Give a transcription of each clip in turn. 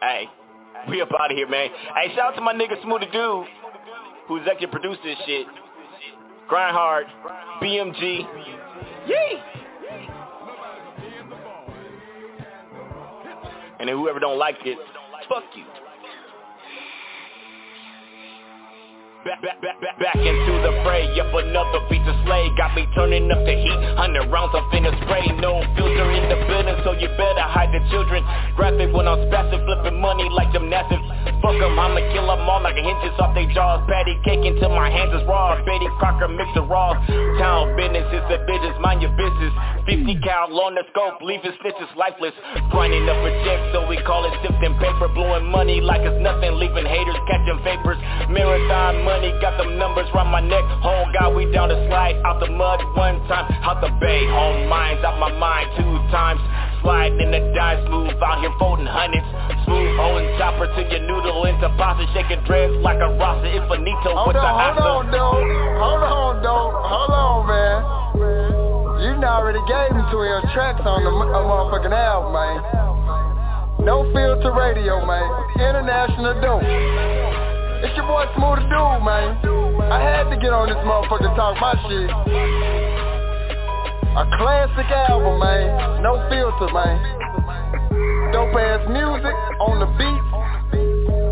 Hey, we up out of here, man. Hey, shout out to my nigga Smoothie Dude, who executive produced this shit. Grind hard, BMG. Yee! And then whoever don't like it, fuck you. Back, back, back, back, back into the fray. Up another piece of slay. Got me turning up the heat. Hundred rounds I'm finna spray. No filter in the building So you better hide the children. Graphic when I'm spazzing Flipping money like gymnastics Fuck them, I'ma kill them all Like hinges off they jaws. Patty cake until my hands is raw. Betty Crocker mix the raw Town business is the business Mind your business. 50 cal on the scope Leaving snitches lifeless. Grinding up a check So we call it sifting paper. Blowing money like it's nothing Leaving haters catching vapors. Marathon money, got them numbers round my neck. Whole God, we down the slide Out the mud one time, out the bay Home mines, out my mind. Two times Sliding in the dice, smooth out here folding hundreds. Smooth holding chopper to your noodle into pasta Shaking dreads like a roster, if Benito hold with on, the Hold on, dude. Hold on, dude. Hold on, man. You already gave me two of your tracks on the uh, motherfucking album, man. No filter radio, man. International dope it's your boy Smooth Dude, man. I had to get on this motherfucker talk my shit. A classic album, man. No filter, man. Dope ass music on the beat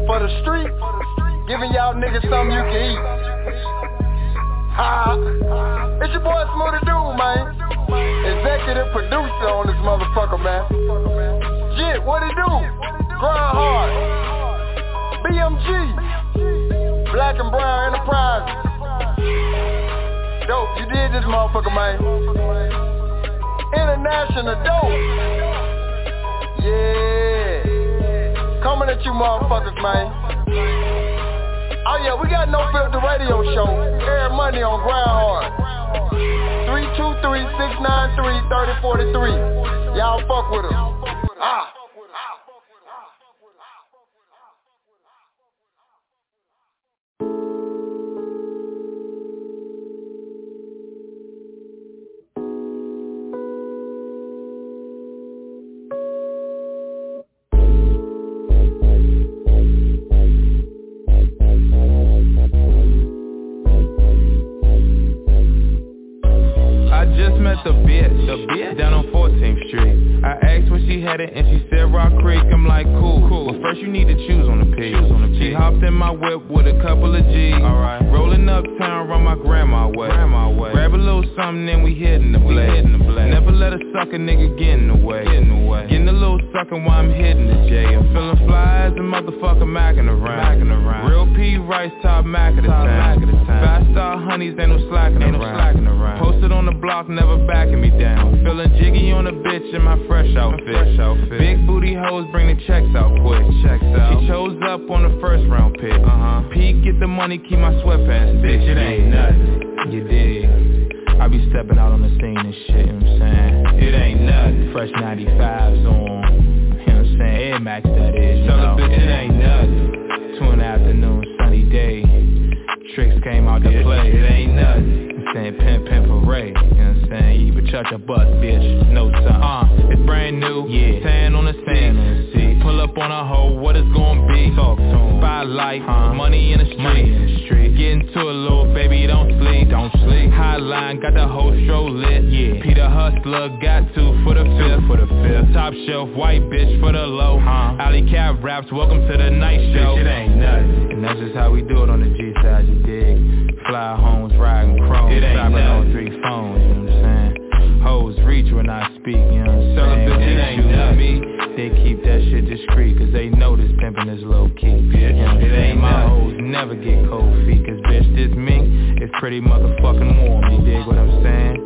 for the street. Giving y'all niggas something you can eat. Ha! It's your boy Smooth Dude, man. Executive producer on this motherfucker, man. Jit, what it do? Grind hard. BMG. Black and Brown Enterprise. Dope, you did this motherfucker, man. International dope. Yeah. Coming at you motherfuckers, man. Oh yeah, we got No Filter Radio Show. Air Money on Grind Hard. 323-693-3043. Y'all fuck with us. Ah. Met the bitch, the bitch down on 14th Street. I asked where she headed and she said Rock Creek. I'm like, cool. cool. But first you need to choose on the pig. Choose on the She hopped in my whip with a couple of G's. Alright. Rolling uptown, run my grandma way. Grandma way. Grab a little something and we hitting the blade. Hitting the blade. Never let a sucker nigga get in the way. Get in the way. Getting a little sucker while I'm hitting the J. I'm feeling fly as a motherfucker macking around. Around. Real P Rice top mac of the town. Five star honeys ain't no slacking ain't around. No slacking around. Posted on the block, never backing me down. Feeling jiggy on a bitch in my fresh outfit. Fresh outfit. Big booty hoes bring the checks out quick. Checks out. She chose up on the first round pick. Uh-huh. Pete get the money, keep my sweatpants. Bitch, it ain't nothing. You dig? I be stepping out on the scene and shit, you know what I'm saying? It ain't nothing. Fresh 95s on. Saying? Air Max that is, Tell know? bitch it ain't nothing. Two in the afternoon, sunny day. Tricks came out to play. It ain't nothing. I'm saying pimp, pimp, parade. You know what I'm saying? You even touch a bus, bitch. No time. Uh, it's brand new. Yeah. Sand on the sand. On the sea. Pull up on a hoe. What it's gonna be? Talk to. Spotlight. Huh? Money in the street. Money in the street. Get into a little baby. Don't sleep. Don't sleep. Highline. Got the whole show lit. Yeah. Peter Hustler. Got two for the fifth. For the fifth. Top shelf. White bitch for the low. Huh? Alley Cat raps. Welcome to the night show. Bitch, it ain't nothing. And that's just how we do it on the G side. You dig? Fly homes, riding chrome, ain't on three phones, you know what I'm saying? Hoes reach when I speak, you know what I'm saying? It ain't nothing. They keep that shit discreet, cause they know this pimpin' is low key. Know what I'm? My hoes never get cold feet, cause bitch, this me is pretty motherfucking warm, you dig what I'm saying?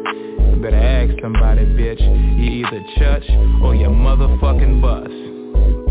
You better ask somebody, bitch, you either church or your motherfucking bus.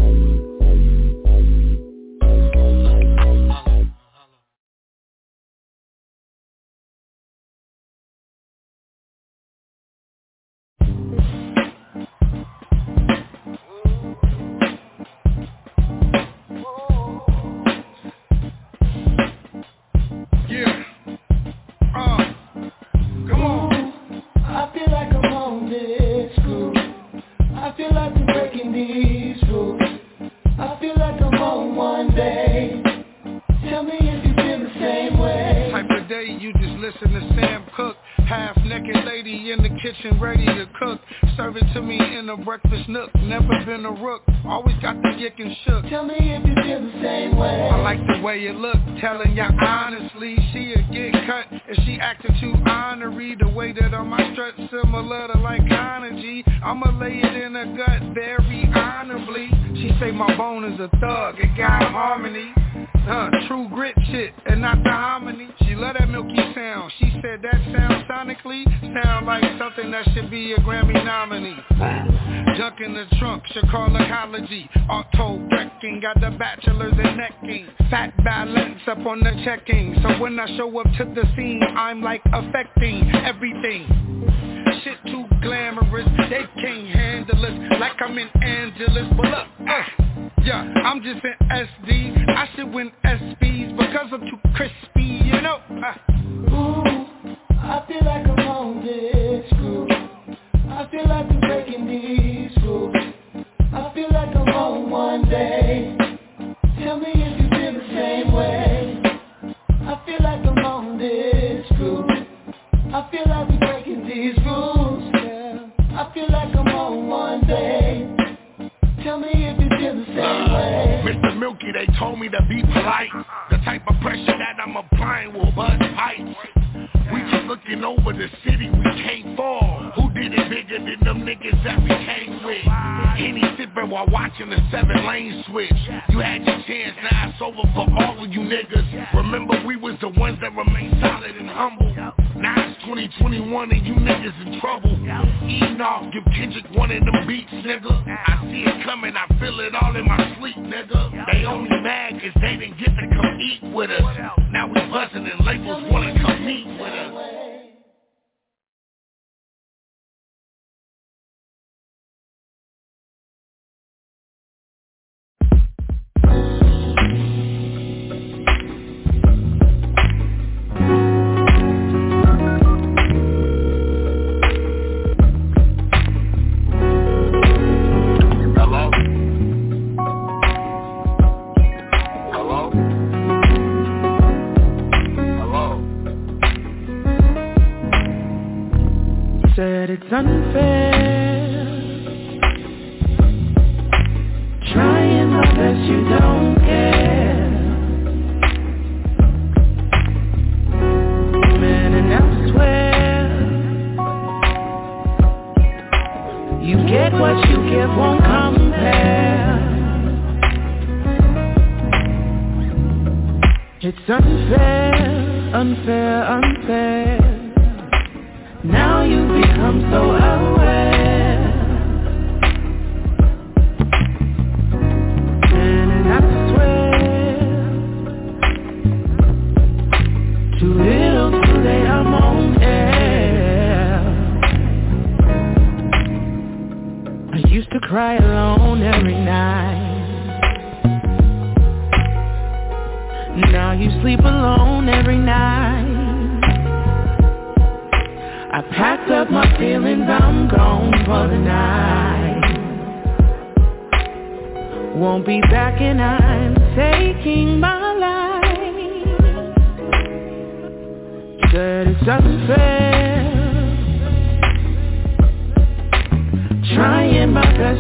To the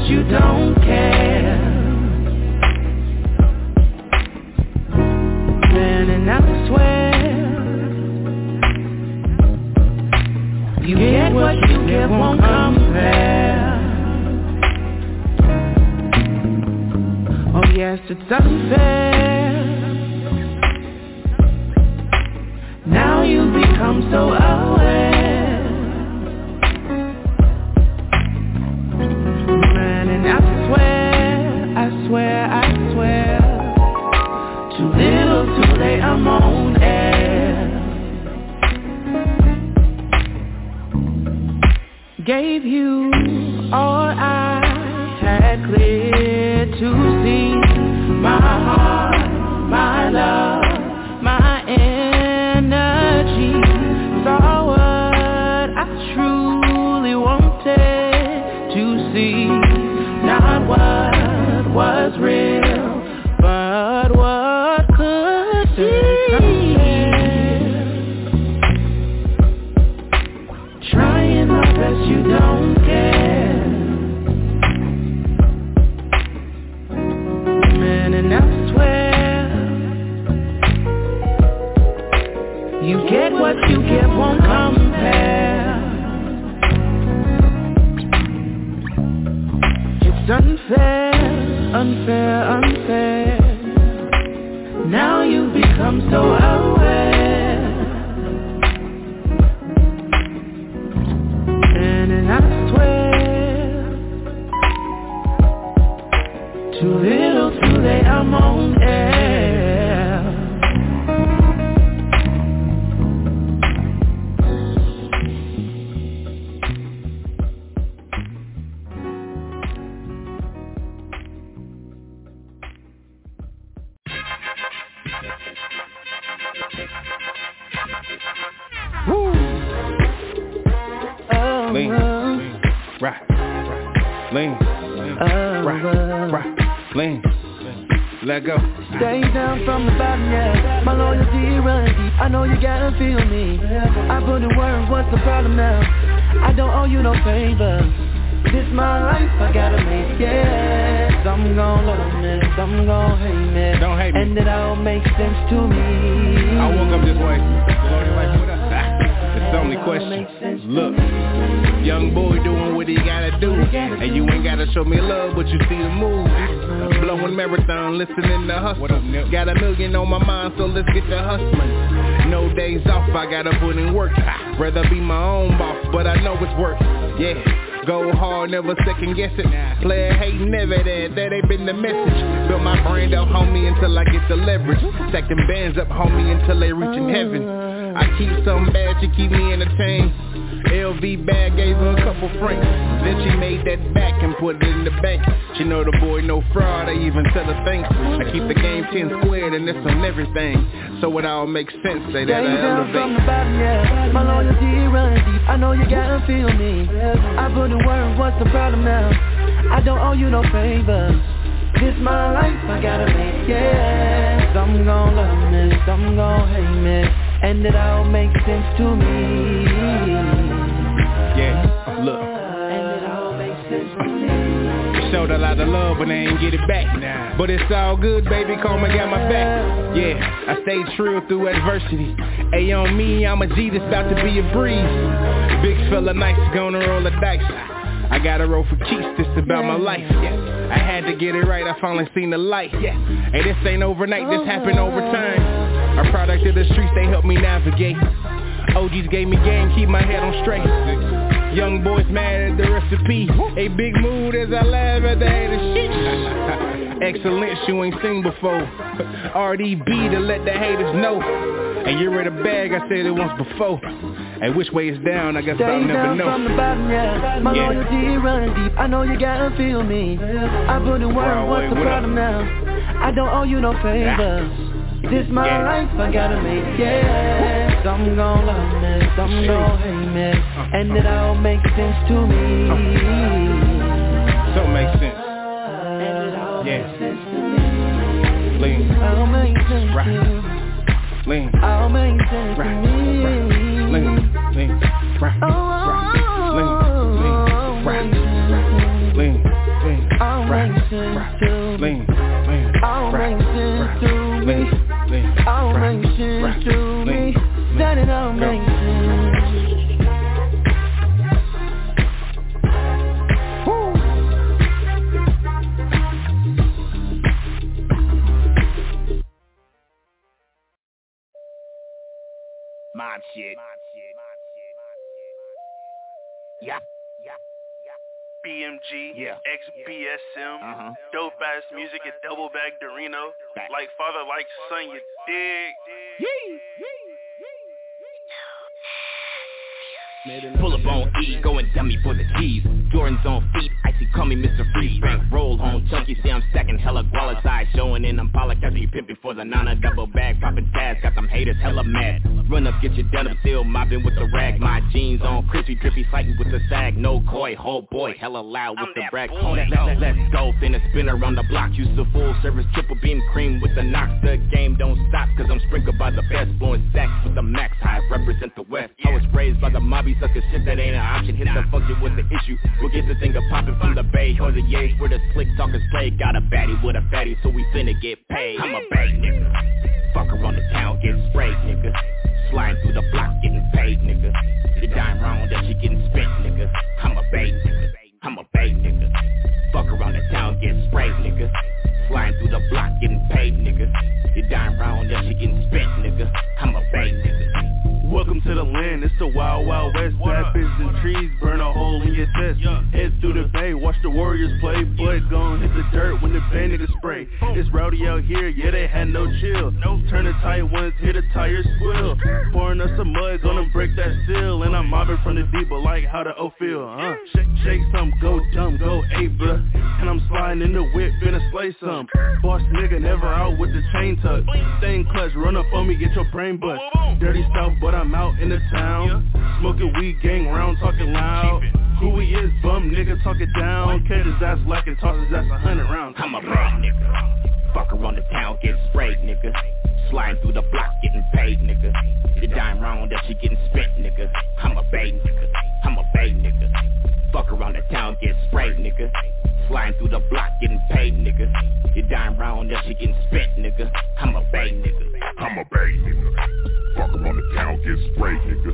you don't I gotta put in work. Rather be my own boss, but I know it's work. Yeah. Go hard, never second guess it. Player hate never that, that ain't been the message. Build my brand up, homie, until I get the leverage. Stack them bands up, homie, until they reach in heaven. I keep something bad to keep me entertained. LV bag gave her a couple francs. Then she made that back and put it in the bank. She know the boy no fraud, I even tell her thanks. I keep the game 10 squared and it's on everything. So it all makes sense, say that I down from the elevate. bottom, yeah My loyalty runs deep I know you gotta feel me I put in work, what's the problem now? I don't owe you no favor This my life, I gotta make it Some gon' love me, some gon' hate me And it all makes sense to me Yeah, look. And it all makes sense to me Showed a lot of love, but they ain't get it back. Now. But it's all good, baby. Karma got my back. Yeah, I stayed true through adversity. A on me, I'm a G that's about to be a breeze. Big fella nice, gonna roll the dice. I gotta roll for keeps, this about my life. Yeah, I had to get it right, I finally seen the light. Yeah, hey, this ain't overnight, this happened over time. A product of the streets, they helped me navigate. OGs gave me game, keep my head on straight. Young boys mad at the recipe. A big mood as I laugh at the haters shit. Excellence you ain't seen before. RDB to let the haters know. And you're in a bag, I said it once before. And which way is down? I guess Stay I'll never down from the bottom, yeah My Yeah. loyalty runs deep I know you gotta feel me I put in work, what's the problem now? I don't owe you no favor This my Yeah. life, I gotta make it. Some gon' love me, some gon' hate me And it all makes sense to me. So it makes sense. And it all Yeah. makes sense to me. Lean, All makes sense Right. to me. Lean, sense to Right. lean, lean, right, Oh, oh, oh. right, shit. Yeah. Yeah. BMG, Yeah. XBSM, Uh-huh. dope ass music at Double Back Dorino, Back. like father, like son, you dig? Pull up on E, going dummy for the G's. Jordan's on feet, icy call me Mr. Freeze. Bank roll on chunky, see I'm stacking hella guala side, showing in I'm Pollock after you pimping for the nana double bag, popping tags, got them haters hella mad. Run up, get your denim, still mopping with the rag. My jeans on crispy, drippy, fighting with the sag. No coy, whole boy, hella loud with I'm the brag. boy. Let, let, let's go, finna spin around the block. Use the full service triple beam cream with the knocks. The game don't stop, cause I'm sprinkled by the best. Blowing stacks with the max high, represent the west. I was raised by the mobby sucker shit that ain't an option. Hit the function with the issue. We'll get the thing a poppin' from the bay or the yays where the slick talkers play. Got a baddie with a fatty, so we finna get paid. I'm a bay nigga. Fuck around the town, get sprayed, nigga. Sliding through the block, getting paid, nigga. The dime round that she getting spent, nigga. I'm a bay nigga. I'm a bay nigga. Fuck around the town, get sprayed, nigga. Flying through the block, getting paid, nigga. You dying round, that shit getting spent, nigga. I'm a bait, nigga. To the land, it's the wild, wild west. Bitches and trees, burn a hole in your chest. Head through the bay, watch the warriors play. Foot gon' hit the dirt when the bay niggas spray It's rowdy out here, yeah they had no chill. Turn the tight ones, hear the tires squeal Pouring us some mud, gonna break that seal. And I'm mobbing from the deep, but like how the O feel, huh? Shake, shake some, go dumb, go bruh And I'm sliding in the whip, finna slay some. Boss nigga never out with the chain tuck. Staying clutch, run up on me, get your brain bust. Dirty stuff, but I'm out in the town. Smoking weed, gang round, talking loud. Who he is, bum nigga, talking down. Cut his ass black and toss his ass a hundred rounds. I'm a bad nigga. Fuck around the town, get sprayed, nigga. Sliding through the block, getting paid, nigga. The dime round that she getting spent, nigga. I'm a bait, nigga. I'm a bait, nigga. Fuck around the town, get sprayed, nigga. Sliding through the block, getting paid, nigga. The dime round that she getting spent, nigga. I'm a bait, nigga. I'm a bait, nigga. Fuck around the town, get sprayed, nigga.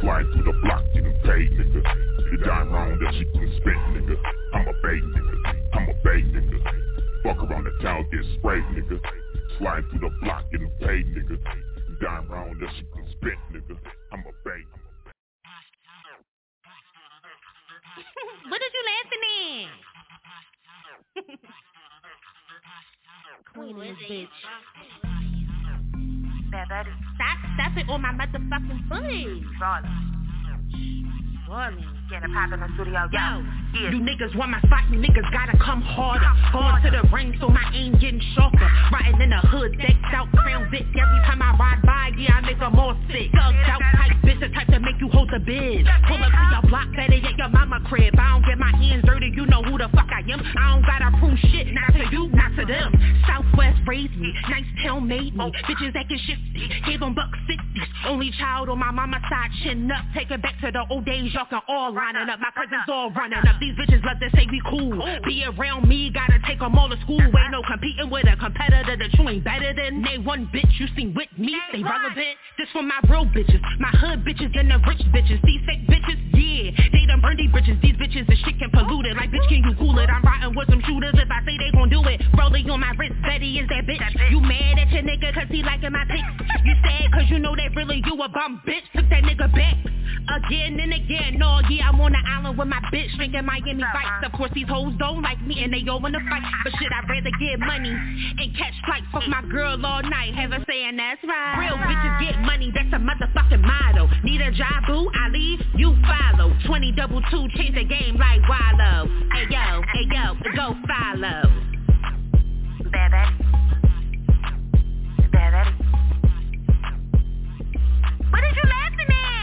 Slide through the block, getting paid, nigga. You dying wrong, that shit can spit, nigga. I'm a bait, nigga. I'm a bait, nigga. Fuck around the town, get sprayed, nigga. Slide through the block, getting paid, nigga. You dying wrong, that shit can spit, nigga. I'm a bait. what is you laughing at? Queen this bitch. Stop stepping on my motherfucking foot. Rolling. Rolling. Get a pop in the studio, yo. Yeah. You niggas want my spot, you niggas gotta come harder. Going to the ring so my aim getting sharper. Riding in the hood, decked out, crown Vic. Every time I ride by, yeah, I make them more sick. Thugged out type bitch, the type to make you hold the bid. Pull up to your block, better at your mama crib. I don't get my hands dirty, you know who the fuck I am. I don't gotta prove shit, not to you, not to them. Southwest raised me, nice town made me. Bitches acting shifty, gave them buck 60. Only child on my mama side, chin up. Take it back to the old days, y'all can all lining up. My cousins uh-huh. all running uh-huh. up. These bitches love to say we cool. Be around me, gotta take them all to school. Uh-huh. Ain't no competing with a competitor that you ain't better than. They one bitch you seen with me, they relevant. This for my real bitches, my hood bitches and the rich bitches. These fake bitches, yeah, they done burned these bitches. These bitches the shit can pollute it. Like bitch, can you cool it? I'm riding with some shooters. Say they gon' do it, rolling on my wrist. Betty is that bitch. You mad at your nigga cause he liking my pics? You sad cause you know that really you a bum bitch. Took that nigga back again and again. No, yeah, I'm on the island with my bitch drinking Miami uh-huh. Vice. Of course, these hoes don't like me and they all wanna fight. But shit, I'd rather get money and catch flight. Fuck my girl all night, have her saying that's right. Real bitches get money, that's a motherfucking motto. Need a job, boo? I leave, you follow. 20 double two, change the game like Wallow. Hey yo, hey yo, go follow. Betty. Bad What did you laughing at?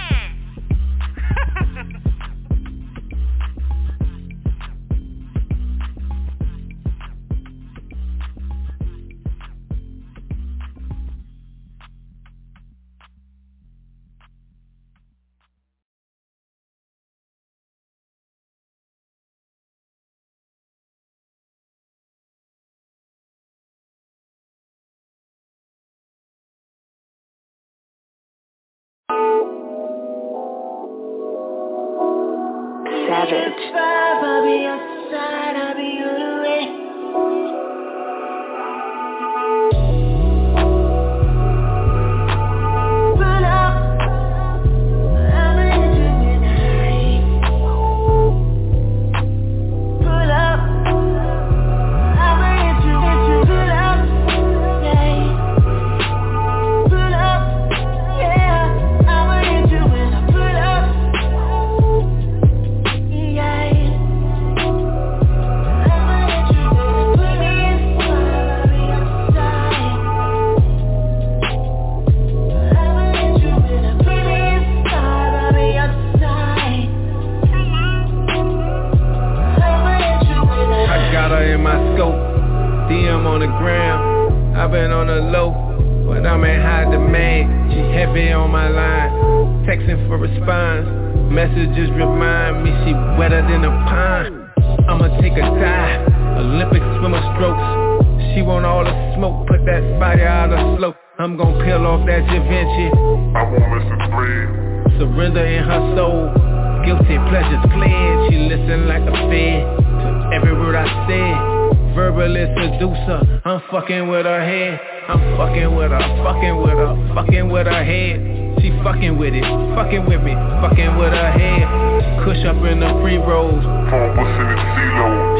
Fucking with her, fucking with her head. She fucking with it, fucking with me, fucking with her head. Kush up in the free rolls.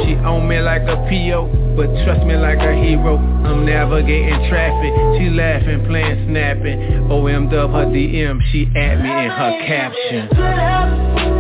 She on me like a PO, but trust me like a hero. I'm navigating traffic. She laughing, playing, snapping. OM dub her DM, she at me in her caption.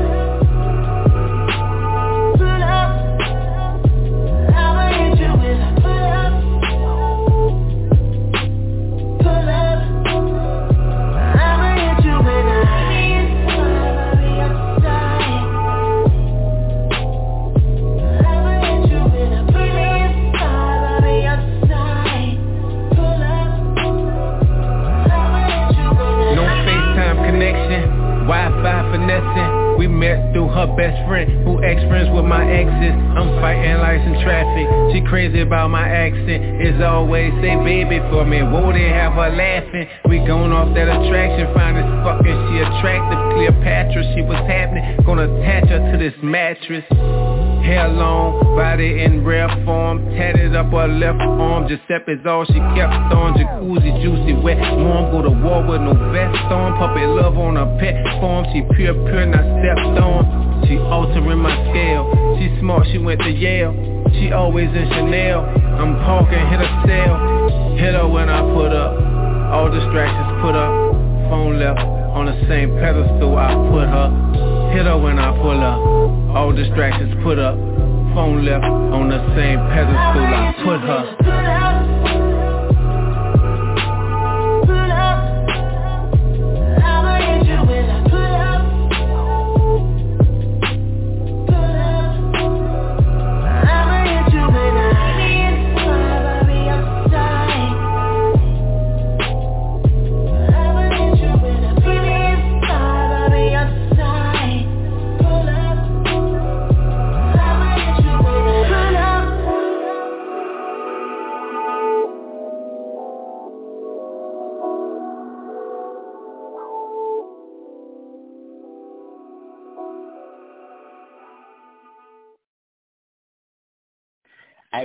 I'm fighting lights and traffic. She crazy about my accent. Is always say baby for me. Whoa, they have her laughing. We going off that attraction, Find as fucking. She attractive, Cleopatra. She was happening. Gonna attach her to this mattress. Hair long, body in rare form Tatted up her left arm Giuseppe's all she kept on Jacuzzi, juicy, wet, warm Go to war with no vest on Puppy love on her pet form She pure, pure, not stepped on She altering my scale. She smart, she went to Yale. She always in Chanel. I'm parking, hit a sale. Hit her when I put up. All distractions put up. Phone left on the same pedestal I put her. Hit her when I pull up. All distractions put up. Phone left on the same pedestal I put her.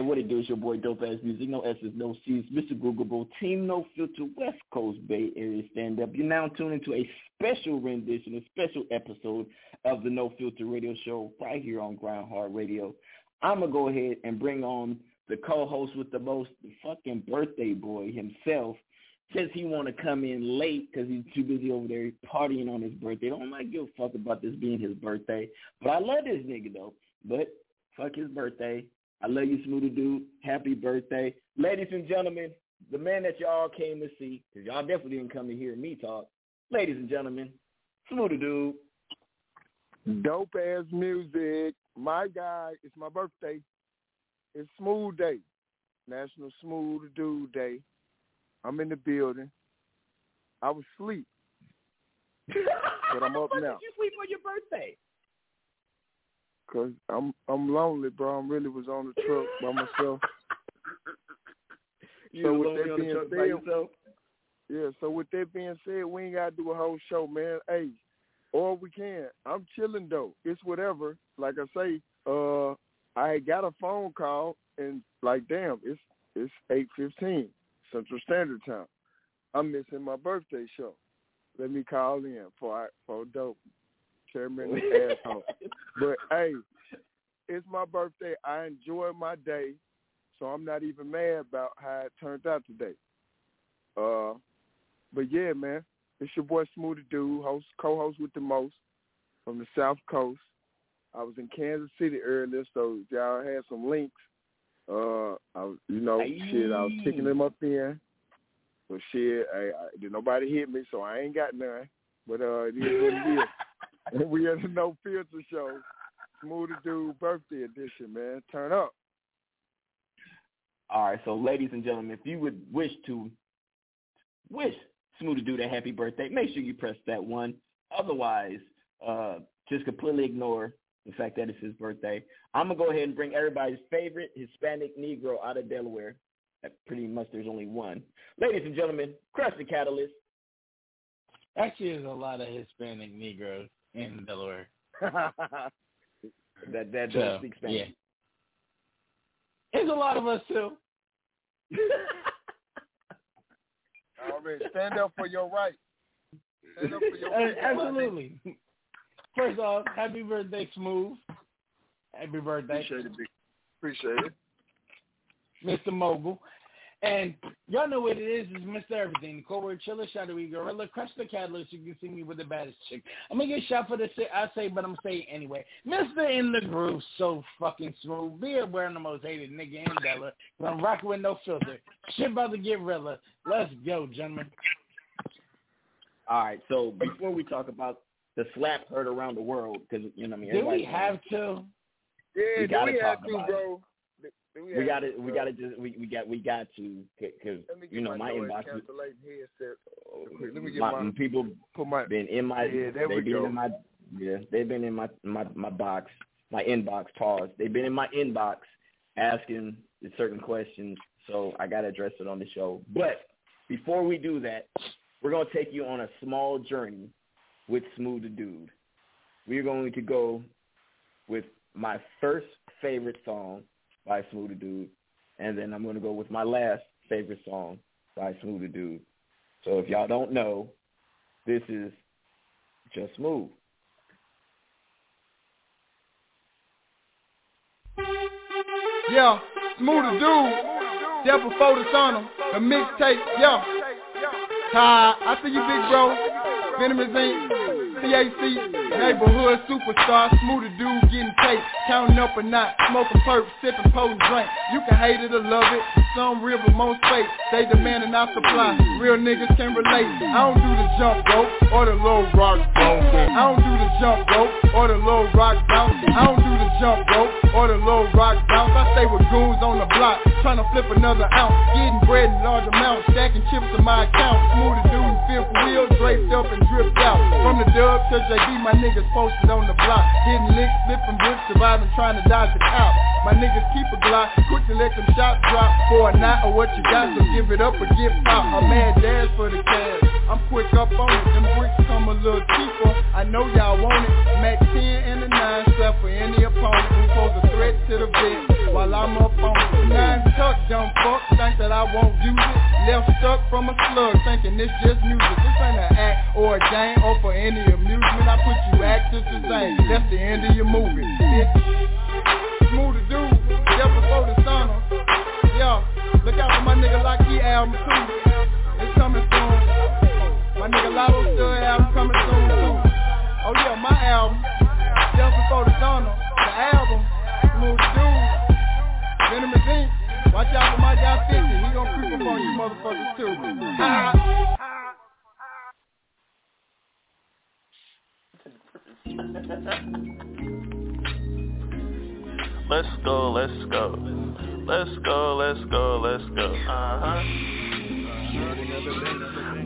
Hey, what it do? It's your boy Dope Ass Music. No S's, no C's. Mr. Googleable. Team No Filter West Coast Bay Area Stand Up. You're now tuned into a special rendition, a special episode of the No Filter Radio Show right here on Grind Hard Radio. I'm going to go ahead and bring on the co-host with the most the fucking birthday boy himself. Says he want to come in late because he's too busy over there partying on his birthday. Don't like give a fuck about this being his birthday. But I love this nigga though. But fuck his birthday. I love you, Smoothie Dude. Happy birthday. Ladies and gentlemen, the man that y'all came to see, because y'all definitely didn't come to hear me talk. Ladies and gentlemen, Smoothie Dude. Dope ass music. My guy, it's my birthday. It's Smooth Day. National Smooth Dude Day. I'm in the building. I was asleep. but I'm up now. did you sleep on your birthday? Cause I'm I'm lonely, bro. I'm really was on the truck by myself. You So with that being truck by yourself? Yeah, so with that being said, we ain't gotta do a whole show, man. Hey, or we can. I'm chilling though. It's whatever. Like I say, uh I got a phone call and like damn, it's it's eight fifteen Central Standard Time. I'm missing my birthday show. Let me call in for for dope. Chairman asshole. But hey, it's my birthday. I enjoyed my day, so I'm not even mad about how it turned out today. Uh, but yeah, man, it's your boy Smoothie Dude, host, co-host with the most from the South Coast. I was in Kansas City earlier, so y'all had some links. Uh, I was, you know, shit, I was kicking them up in. But shit, I, I, did nobody hit me, so I ain't got none. But uh, it is what it is. And we had a no filter show, Smoothie Dude birthday edition, man. Turn up. All right, so ladies and gentlemen, if you would wish to wish Smoothie Dude a happy birthday, make sure you press that one. Otherwise, uh, just completely ignore the fact that it's his birthday. I'm gonna go ahead and bring everybody's favorite Hispanic Negro out of Delaware. Pretty much, there's only one. Ladies and gentlemen, Crush the Catalyst. Actually, there's a lot of Hispanic Negroes in Delaware. that that So, does speak Spanish. There's a lot of us too. All right, stand up for your right. Stand up for your right. absolutely. First off, happy birthday, Smooth. Happy birthday. Appreciate it. Appreciate it. Mr. Mogul. And y'all know what it is. It's Mr. Everything. The Cobra Chiller, Shadowy Gorilla, Crush the Catalyst. You can see me with the baddest chick. I'm going to get shot for the shit I say, but I'm saying anyway. Mr. In the Groove, so fucking smooth. Be aware I'm the most hated nigga in Della. I'm rocking with no filter. Shit about to get realer. Let's go, gentlemen. All right, so before we talk about the slap heard around the world, because you know, what I mean, Do we have to? Yeah, We do gotta we have talk to, about bro? We got to, to, we got to uh, just, we, we got, we got to, because Let me get you know, my noise inbox, headset. Let me get my, my, people put my been in my, Yeah, there we been go. in my, yeah, they've been in my, my, my box, my inbox. Pause. They've been in my inbox asking certain questions, so I got to address it on the show. But before we do that, we're gonna take you on a small journey with Smooth the Dude. We're going to go with my first favorite song by Smooth the Dude, and then I'm going to go with my last favorite song by Smooth the Dude. So if y'all don't know, this is just Smooth. Yeah, smooth the dude. Step before the sun, the mixtape, yeah. Ty, I see you, big bro. Venomous Inc. CAC, neighborhood superstar, smooth the dude getting paid. counting up a knot, smoking perp, sipping potent drink. You can hate it or love it, some real but most fake. They demanding our supply, real niggas can relate. I don't do the jump rope or the low rock bounce. I don't do the jump rope or the low rock bounce. I don't do the jump rope or the low rock bounce. I stay with goons on the block, trying to flip another ounce, getting bread in large amounts, stacking chips in my account. Smooth the dude, for real, draped up and dripped out. From the dub to JB, my niggas posted on the block, hitting licks, flipping bricks, surviving, trying to dodge the cop. My niggas keep a Glock, quick to let them shots drop for a night or what you got, so give it up or get pop. I'm mad dash for the cash. I'm quick up on it, them bricks come a little cheaper. I know y'all want it. Mac 10 and a 9 strap for any opponent threat to the vet while I'm up on. Nine tuck, dumb fuck, think that I won't use it. Left stuck from a slug, thinking this just music. This ain't an act or a game or for any amusement. I put you actors to sing. That's the end of your movie, bitch. Smooth the dude, just before the sun. Yeah, look out for my nigga Lockheed album too. It's coming soon. My nigga Lotto Stud album coming soon too. Oh yeah, my album, just before the sun. The album, Smooth. Venomous. Watch out for my guy 50. He creep up on you motherfuckers too. Let's go, let's go. Let's go, let's go, let's go. Uh-huh.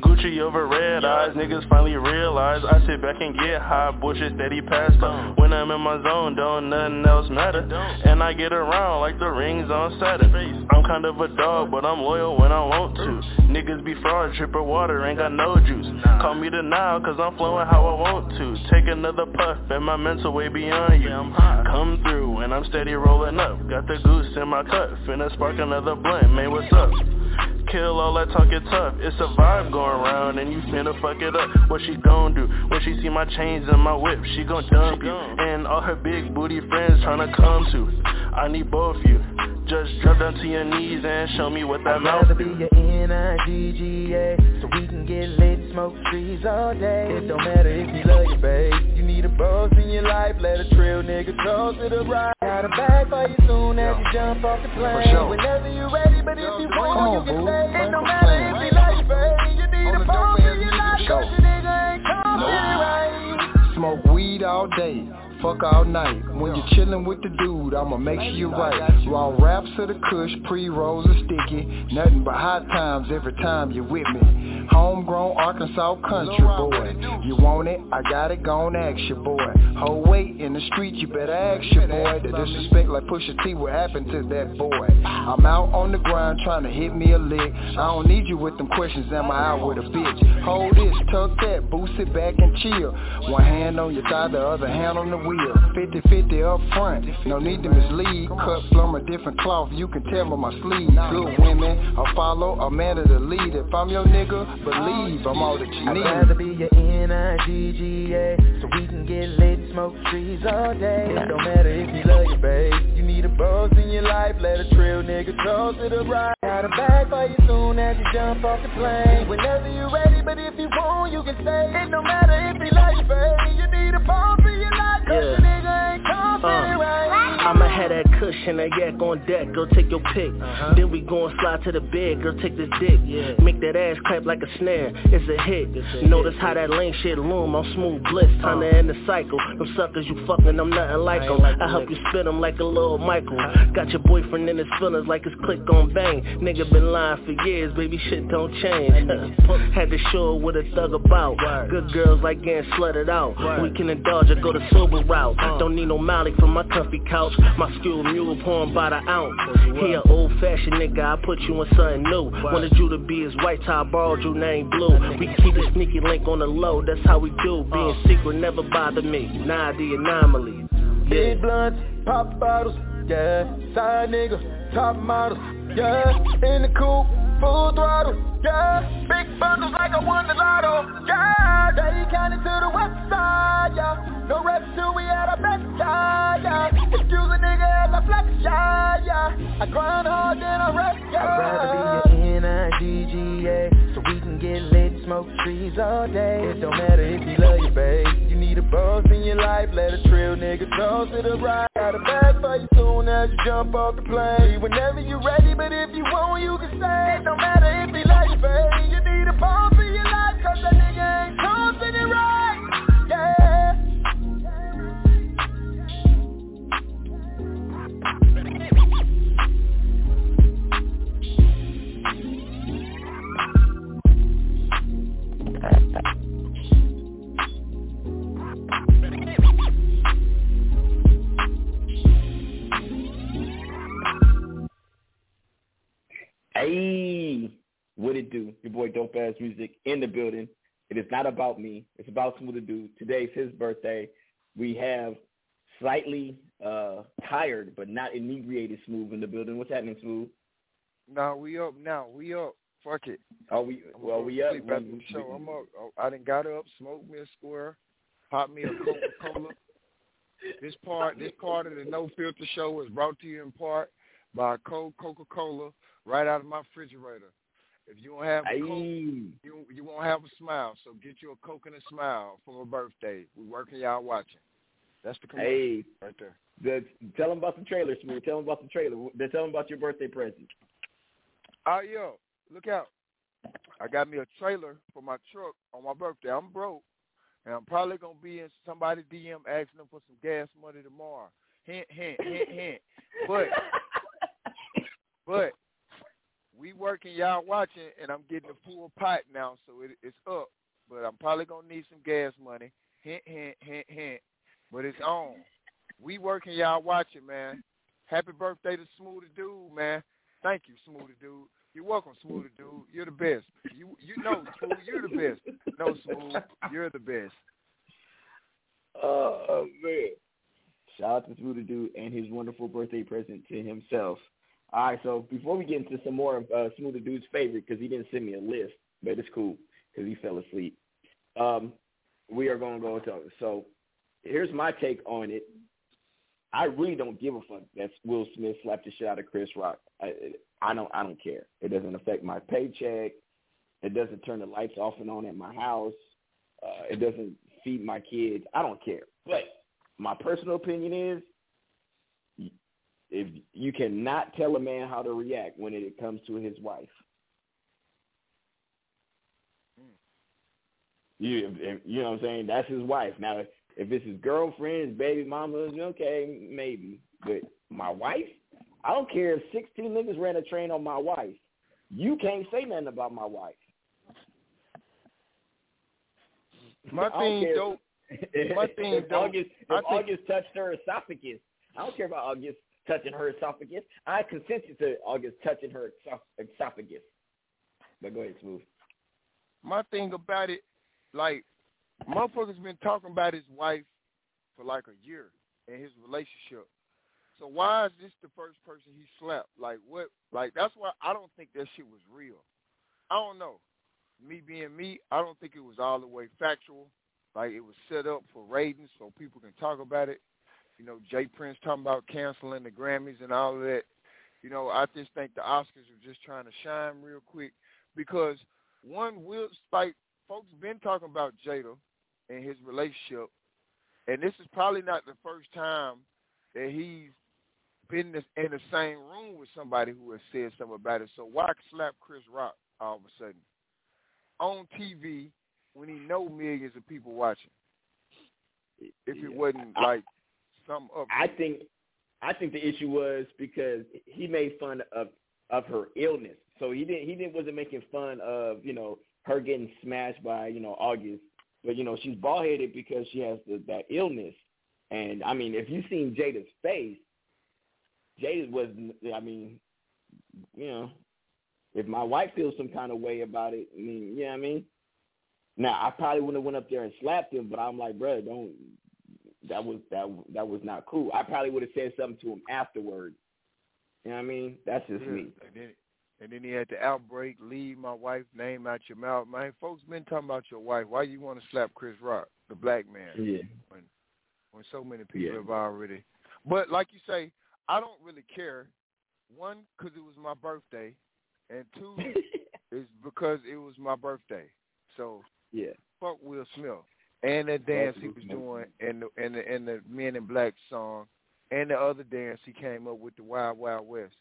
Gucci over red eyes, niggas finally realize I sit back and get high, bullshit steady passed up. When I'm in my zone, don't nothing else matter. And I get around like the rings on Saturn. I'm kind of a dog, but I'm loyal when I want to. Niggas be fraud, of water, ain't got no juice. Call me the Nile, cause I'm flowing how I want to. Take another puff, and my mental way beyond you. Come through, and I'm steady rolling up. Got the goose in my cut, finna spark another blunt, man, what's up? Kill all that talking tough, it's a vibe going around and you finna fuck it up. What she gon' do, when she see my chains and my whip, she gon' dump you. And all her big booty friends tryna come to. I need both you, just drop down to your knees and show me what that I'd mouth rather do. be your N-I-G-G-A So we can get lit smoke trees all day. It don't matter if you love your babe A boss in your life Let a trail nigga toss to the right. Got a bag for you soon as you jump off the plane. Sure. Whenever you ready But if you want you can stay. It Thanks matter if you your babe. You need a the in your life Cause your nigga ain't coming right. Smoke weed all day, fuck all night. When you're chillin' with the dude, I'ma make sure you're right. Raw raps of the kush, pre-rolls are sticky. Nothing but hot times every time you're with me. Homegrown Arkansas country boy. You want it? I got it, gon' ask your boy. Hold weight in the street, you better ask your boy. The disrespect like Pusha T, what happened to that boy? I'm out on the grind trying to hit me a lick. I don't need you with them questions, am I out with a bitch? Hold this, tuck that, boost it back and chill. One hand on your thigh, the other hand on the wheel. We 50-50 up front. No need to mislead. Cut from a different cloth, you can tell by my sleeve. Good women, I follow, a man of the lead. If I'm your nigga, believe I'm all that you need. I'd rather be your N-I-G-G-A So we can get lit smoke trees all day It don't matter if you love your babe You a buzz in your life, let a trail nigga toss to the right Got a bag for you soon as you jump off the plane. Whenever you're ready, but if you want, you can stay. It don't matter if you babe You need a your life, cause Yeah. the nigga ain't Uh, right? I'ma have that cushion, a yak on deck, girl take your pick. Uh-huh. Then we gon' slide to the bed, girl take this dick. Yeah. Make that ass clap like a snare, it's a hit. Notice how that lane shit loom, I'm smooth bliss. Time to end the cycle, them suckers you fucking, I'm nothing like Uh. I them. like I them help you spin them like a little Michael. Got your boyfriend in his feelings like his click on bang. Nigga been lying for years, baby shit don't change. Had to show what a thug about. Good girls like getting slutted out. We can indulge or go the sober route. Uh. Don't need no Molly from my comfy couch. My skilled mule pouring by the ounce. He an old fashioned nigga, I put you in something new. Wanted you to be his white tie, borrowed your name blue. We keep a sneaky link on the low, that's how we do. Being uh. secret never bother me, nah the anomaly. Big blunts, pop bottles, yeah. Side nigga, top models, yeah. In the coupe, full throttle, yeah. Big bundles like I won the lotto, yeah. They counted to the west side, yeah. No reps till we at our best, yeah, yeah. Excuse a nigga as I flex, yeah, yeah. I grind hard, then I rest, yeah. I'd rather be your N-I-G-G-A So we can get lit smoke trees all day It don't matter if you love your babe You need a buzz in your life Let a trail nigga toss to the right Got a bag for you soon as you jump off the plane. Whenever you ready, but if you want, you can stay. It don't matter if you love your babe You need a buzz in your life Cause that nigga ain't it right Hey, what it do? Your boy Dope Ass Music in the building. It is not about me. It's about Smooth the Dude. Today's his birthday. We have slightly uh, tired but not inebriated Smooth in the building. What's happening, Smooth? Nah, we up now. We up. Fuck it. Are we? Well, we up. the show. I'm up. Oh, I done got up, smoked me a square, popped me a Coca Cola. this part, this part of the No Filter Show is brought to you in part by cold Coca Cola right out of my refrigerator. If you don't have a Coke, you you won't have a smile. So get you a Coke and a smile for my birthday. We working y'all watching. That's the commercial Hey, right there. the, tell them about the trailer, Smooth. Tell them about the trailer. They're telling about your birthday present. Oh yo, look out! I got me a trailer for my truck on my birthday. I'm broke, and I'm probably gonna be in somebody DM asking them for some gas money tomorrow. Hint, hint, hint, hint. But, but we working, y'all watching, and I'm getting a full pot now, so it, it's up. But I'm probably gonna need some gas money. Hint, hint, hint, hint. But it's on. We working, y'all watching, man. Happy birthday to Smoothie Dude, man. Thank you, Smoothie Dude. You're welcome, Smoothie Dude. You're the best. You you know, Smooth, you're the best. No, Smooth, you're the best. Oh man! Shout out to Smooth Dude and his wonderful birthday present to himself. All right, so before we get into some more of uh, Smooth Dude's favorite, because he didn't send me a list, but it's cool because he fell asleep. Um, we are going to go into so. Here's my take on it. I really don't give a fuck that Will Smith slapped the shit out of Chris Rock. I, I don't. I don't care. It doesn't affect my paycheck. It doesn't turn the lights off and on at my house. Uh, it doesn't feed my kids. I don't care. But my personal opinion is, if you cannot tell a man how to react when it comes to his wife, hmm. You, you know what I'm saying. That's his wife. Now, if it's his girlfriend, his baby mama, okay, maybe. But my wife, I don't care if 16 niggas ran a train on my wife. You can't say nothing about my wife. My thing, dope. My thing, if dope. August, if I think- August touched her esophagus, I don't care about August touching her esophagus. I consented to August touching her esophagus. But go ahead, smooth. My thing about it, like, motherfuckers been talking about his wife for like a year in his relationship. So why is this the first person he slapped? Like what? Like that's why I don't think that shit was real. I don't know. Me being me, I don't think it was all the way factual. Like it was set up for ratings so people can talk about it. You know, Jay Prince talking about canceling the Grammys and all of that. You know, I just think the Oscars are just trying to shine real quick because one will like folks been talking about Jada and his relationship, and this is probably not the first time that he's been in the same room with somebody who has said something about it. So why slap Chris Rock all of a sudden on TV when he know millions of people watching? If it wasn't like some up. I think I think the issue was because he made fun of of her illness. So he didn't he didn't wasn't making fun of, you know, her getting smashed by, you know, August. But, you know, she's bald headed because she has the, that illness. And I mean, if you've seen Jada's face, Jada was I mean, you know, if my wife feels some kind of way about it, I mean, you know what I mean? Now I probably wouldn't have went up there and slapped him, but I'm like, bro, don't that was that that was not cool. I probably would have said something to him afterward. You know what I mean? That's just yeah. me. And then, and then he had the outbreak, leave my wife's name out your mouth. Man, folks been talking about your wife. Why you want to slap Chris Rock, the black man? Yeah. When when so many people Yeah. have already. But like you say, I don't really care. One, because it was my birthday, and two, is because it was my birthday. So Yeah. fuck Will Smith and that dance he was doing, and the and the and the Men in Black song, and the other dance he came up with the Wild Wild West.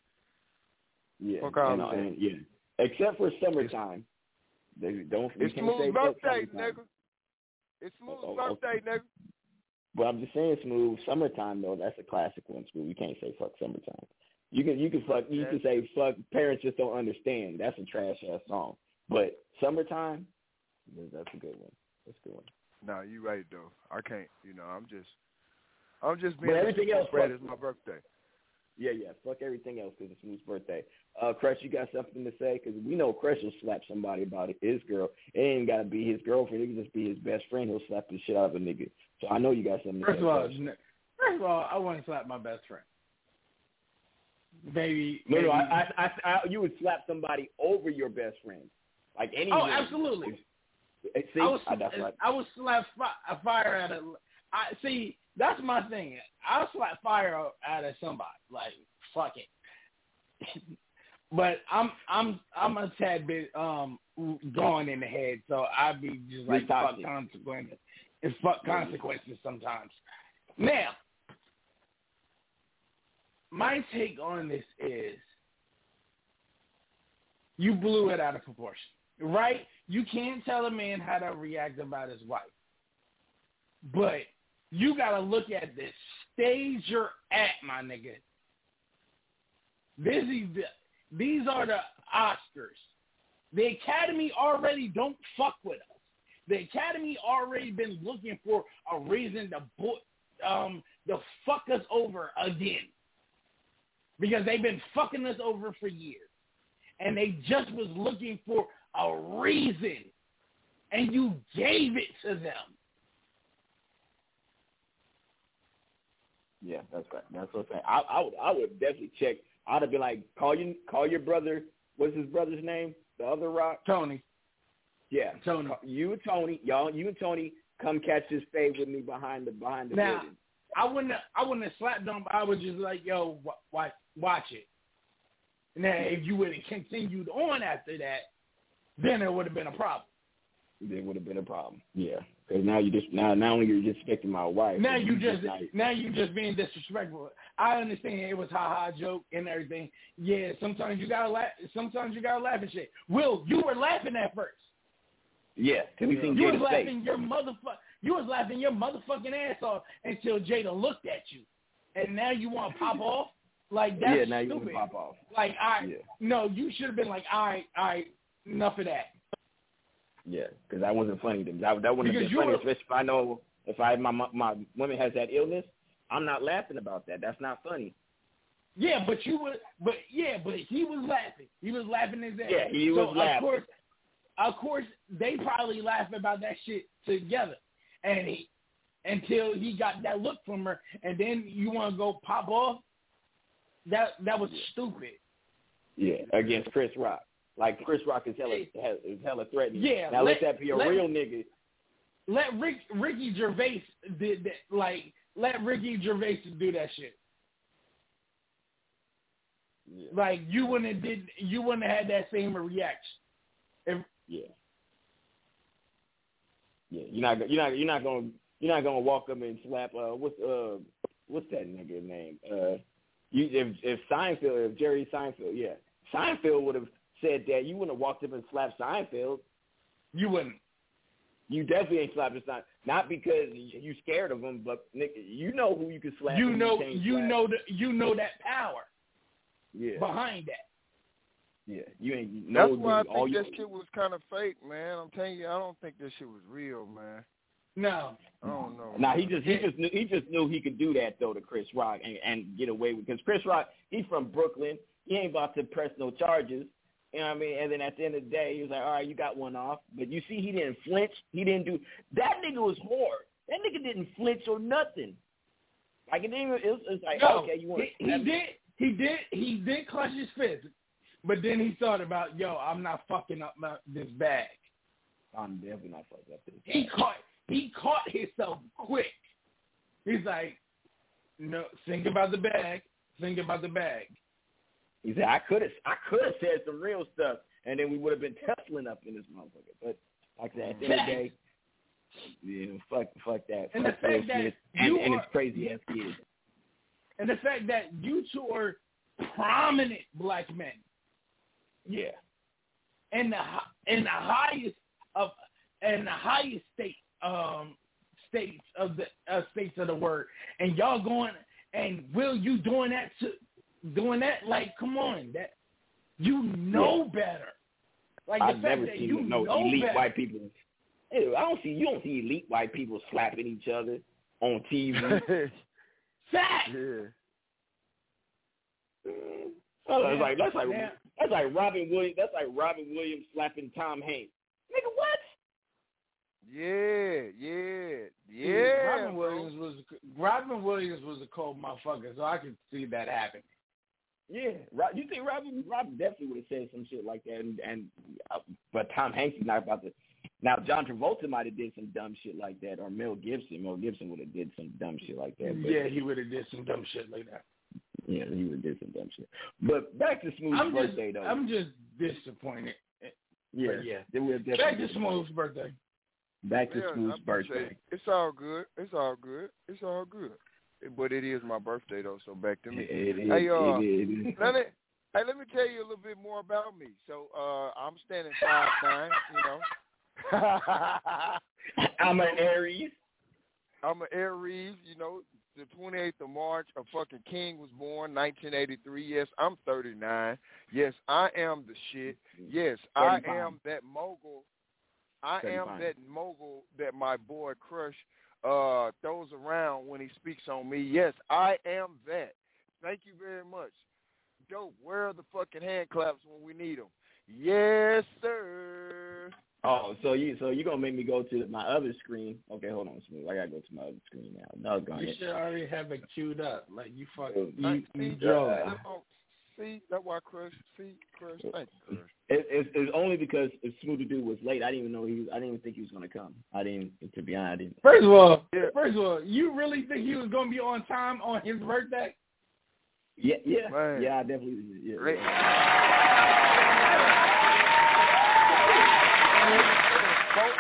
Yeah. Fuck all and, that. and, yeah. Except for summertime. They don't It's can't say Smooth's fuck birthday, nigga. It's Smooth's Oh, oh, birthday, nigga. But I'm just saying, smooth summertime though. That's a classic one. Smooth. You can't say fuck summertime. You can you can fuck you can say fuck. Parents just don't understand. That's a trash ass song. But summertime, that's a good one. That's a good one. No, you right though. I can't. You know, I'm just, I'm just being. But being. everything else, Brad fuck- is my birthday. Yeah, yeah. Fuck everything else because it's Smooth's birthday. Uh, Crush, you got something to say? Because we know Crush will slap somebody about it. His girl. It ain't got to be his girlfriend. It can just be his best friend. He'll slap the shit out of a nigga. So I know you got something to First say. of all, Crush. first of all, I want to slap my best friend. Maybe. No, no. I, I, I, I, you would slap somebody over your best friend, like any. Oh, woman. absolutely. See, I was right. I would slap fi- a fire at a. I see. That's my thing. I'll slap fire out of somebody. Like fuck it. but I'm I'm I'm a tad bit um gone in the head, so I'd be just like fuck consequences. It's fuck consequences sometimes. Now, my take on this is you blew it out of proportion, right? You can't tell a man how to react about his wife, but you got to look at the stage you're at, my nigga. This is the, these are the Oscars. The Academy already don't fuck with us. The Academy already been looking for a reason to bo- um to fuck us over again because they've been fucking us over for years, and they just was looking for a reason, and you gave it to them. Yeah, that's right. That's what I'm saying. I, I would, I would definitely check. I'd have been like, call you, call your brother. What's his brother's name? The other Rock. Tony. Yeah, Tony. You and Tony, y'all, you and Tony, come catch this fade with me behind the behind the Now, building. I wouldn't. I wouldn't have slapped them. But I was just like, yo, wa- watch, watch it. Now, if you would have continued on after that, then it would have been a problem. There would have been a problem. Yeah, because now you just now not only you're disrespecting my wife. Now you just not- now you just being disrespectful. I understand it was ha ha joke and everything. Yeah, sometimes you gotta laugh. Sometimes you gotta laugh at shit. Will, you were laughing at first. yeah. Till we seen You was Jada's face. laughing your motherfucker. You was laughing your motherfucking ass off until Jada looked at you, and now you want to pop off. Like that's yeah, now you stupid. want to pop off. Like I Yeah. no, you should have been like, all right, all right, enough of that. Yeah, because that wasn't funny to me. That, that wouldn't have been funny, especially if I know if I my my, my woman has that illness. I'm not laughing about that. That's not funny. Yeah, but you were, but yeah, but he was laughing. He was laughing his ass. Yeah, he so was Of laughing. course, of course, they probably laugh about that shit together, and he, until he got that look from her, and then you want to go pop off. That that was stupid. Yeah, against Chris Rock. Like Chris Rock is hella is hella threatening. Yeah, Now let, let- that be a let- real nigga. Let Rick Ricky Gervais did that. Like let Ricky Gervais do that shit. Like you wouldn't have did you wouldn't have had that same reaction. If, Yeah. Yeah, you're not you're not you're not gonna you're not gonna walk up and slap uh what's uh what's that nigga name? Uh you if if Seinfeld if Jerry Seinfeld, yeah. Seinfeld would have said that, you wouldn't have walked up and slapped Seinfeld. You wouldn't. You definitely ain't slapped his Sein not because you scared of him, but nigga, you know who you can slap. you know can't you know that you know that power yeah. behind that. Yeah, you ain't you That's know why I dude, all think you that shit was kind of fake, man. I'm telling you, I don't think this shit was real, man. No. I don't know. Nah, he just he just knew he just knew he could do that though to Chris Rock and, and get away with because Chris Rock he's from Brooklyn. He ain't about to press no charges. You know what I mean? And then at the end of the day, he was like, "All right, you got one off." But you see, he didn't flinch. He didn't do that. Nigga was hard. That nigga didn't flinch or nothing. Like it didn't. Even, it was, it was like, No, okay, you want? he, he did he did he did clutch his fist, but then he thought about yo, I'm not fucking up my, this bag. I'm definitely not fucking up this. He caught he caught himself quick. He's like, no, think about the bag. Think about the bag. He said, "I could have, I could have said some real stuff, and then we would have been tussling up in this motherfucker." But like I said, at the end of the day, yeah, fuck, fuck that. And fuck Will fact that and, and are- crazy ass kids. And the fact that you two are prominent black men Yeah, in the in the highest of in the highest state um states of the uh, states of the word, and y'all going and will you doing that to doing that like come on that you know better. Like the I've fact never that seen you no know elite better. white people. Ew, I don't see you don't see elite white people slapping each other on TV. Fact. yeah. Oh, that's like that's like Yeah. that's like Robin Williams. That's like Robin Williams slapping Tom Hanks. Nigga, what? Yeah, yeah, yeah. Robin. Williams was Robin Williams was a cold motherfucker, so I could see that happen. Yeah, Ro- you think Robin Robin definitely would have said some shit like that, and, and uh, but Tom Hanks is not about to. Now John Travolta might have did some dumb shit like that, or Mel Gibson. Mel Gibson would have did some dumb shit like that. But, Yeah, he would have did some dumb shit like that. yeah, he would have did some dumb shit. But back to Smooth's I'm just, birthday though. I'm just disappointed. yeah, but yeah. Then we'll Back to Smooth's birthday. Back to Yeah, Smooth's birthday. it. It's all good. It's all good. It's all good. But it is my birthday though, so back to me. It is, hey, uh, it it let me, hey, let me tell you a little bit more about me. So, uh, I'm standing five nine. You know. I'm an Aries. I'm an Aries. You know, the 28th of March, a fucking king was born, 1983. Yes, I'm 39. Yes, I am the shit. Yes, I am that mogul. I am that mogul that my boy Crush uh throws around when he speaks on me. Yes, I am that. Thank you very much. Dope. Where are the fucking hand claps when we need them? Yes, sir. Oh, so you so you gonna make me go to my other screen? Okay, hold on, Smooth. I gotta go to my other screen now. No, it's going. You should already have it queued up. Like you fucking Thank- you, you see, drove. that- oh, see, that's why Crush. See, Crush. Thank you, Crush. It, it's, it's only because if Smooth the dude was late. I didn't even know he. Was, I didn't even think he was gonna come. I didn't. To be honest, I didn't. First of all, first of all, you really think he was gonna be on time on his birthday? Yeah, yeah, Man. yeah. I definitely. Yeah, Great.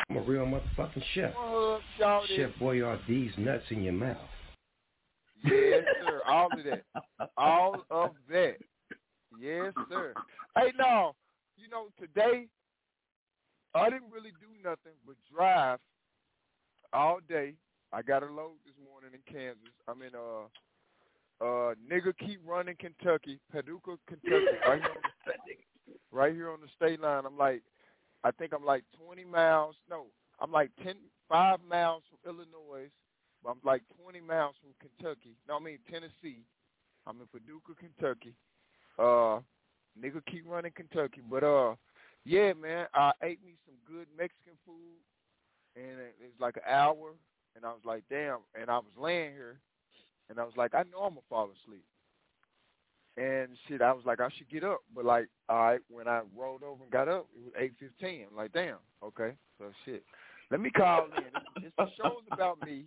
I'm a real motherfucking chef. What up, Shawty? Chef Boyardee's nuts in your mouth. Yes, sir. All of that. All of that. Yes, sir. Hey, now, you know, today I didn't really do nothing but drive all day. I got a load this morning in Kansas. I'm in uh uh nigga keep running Kentucky, Paducah, Kentucky, right here, on the, right here on the state line. I'm like, I think I'm like 20 miles. No, I'm like 10, five miles from Illinois. But I'm like 20 miles from Kentucky. No, I mean Tennessee. I'm in Paducah, Kentucky. Uh, nigga keep running Kentucky. But uh, yeah, man, I ate me some good Mexican food, and it- it's like an hour. and I was like, damn. And I was laying here, and I was like, I know I'm gonna fall asleep. And shit, I was like, I should get up, but like, right, when I rolled over and got up, it was eight fifteen. Like, damn, okay, so shit. Let me call in. This show's about me,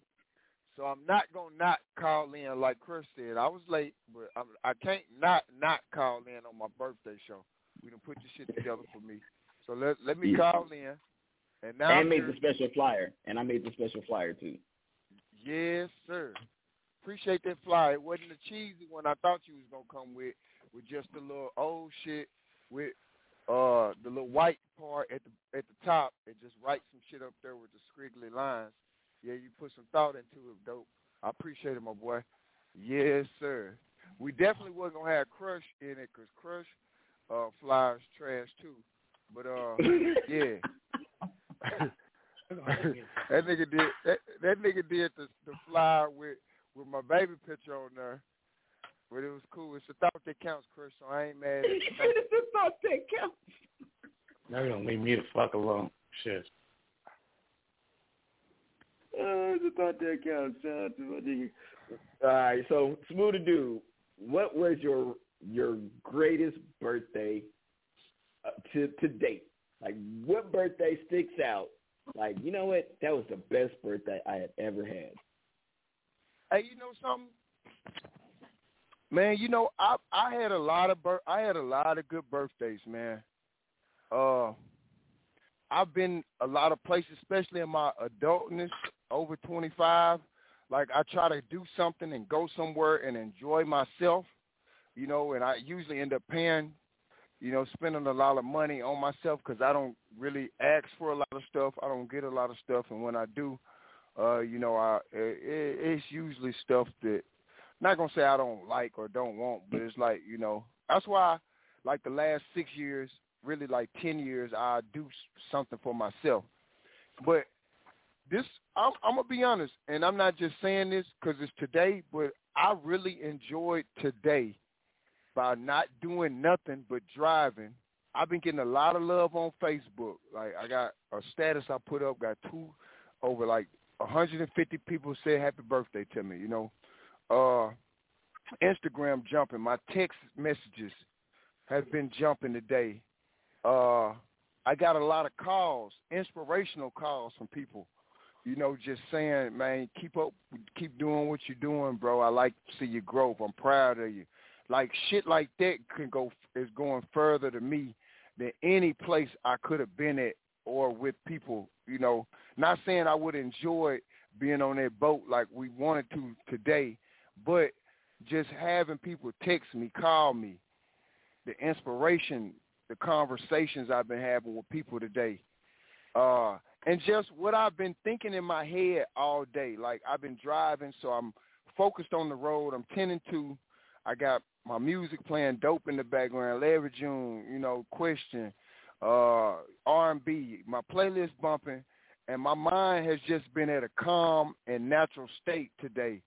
so I'm not gonna not call in like Chris said. I was late, but I'm, I can't not not call in on my birthday show. We done put this shit together for me, so let let me Yeah. call in. And now and made the special flyer, and I made the special flyer too. Yes, sir. Appreciate that flyer. It wasn't the cheesy one I thought you was gonna come with, with just the little old shit with uh the little white part at the at the top and just write some shit up there with the squiggly lines. Yeah, you put some thought into it, dope. I appreciate it, my boy. Yes, sir. We definitely wasn't gonna have Crush in it because Crush uh flyers trash too. But uh yeah. that nigga did that, that nigga did the the flyer with with my baby picture on there. But it was cool. It's a thought that counts, Chris, so I ain't mad at it's a thought that counts. Now you don't leave me the fuck alone. Shit. Uh, thought that counts. Shout out to my nigga. All right, so Smooth Dude, what was your your greatest birthday uh, to to date? Like, what birthday sticks out? Like, you know what? That was the best birthday I had ever had. Hey, you know something? Man, you know, I I had a lot of bir- I had a lot of good birthdays, man. Uh I've been a lot of places, especially in my adultness, over 25. Like I try to do something and go somewhere and enjoy myself, you know, and I usually end up paying, you know, spending a lot of money on myself because I don't really ask for a lot of stuff. I don't get a lot of stuff, and when I do, uh, you know, I it, it's usually stuff that not gonna say I don't like or don't want, but it's like you know that's why like the last six years, really like ten years, I do something for myself. But this, I'm, I'm gonna be honest, and I'm not just saying this because it's today, but I really enjoyed today by not doing nothing but driving. I've been getting a lot of love on Facebook. Like I got a status I put up, got two over like 150 people said happy birthday to me. You know, uh, Instagram jumping. My text messages have been jumping today. Uh, I got a lot of calls, inspirational calls from people. You know, just saying, man, keep up, keep doing what you're doing, bro. I like to see your growth. I'm proud of you. Like shit like that can go is going further to me than any place I could have been at or with people. You know, not saying I would enjoy being on that boat like we wanted to today, but just having people text me, call me, the inspiration, the conversations I've been having with people today, uh, and just what I've been thinking in my head all day. Like I've been driving, so I'm focused on the road. I'm tending to. I got my music playing dope in the background. Larry June, you know, question, uh, R&B. My playlist bumping, and my mind has just been at a calm and natural state today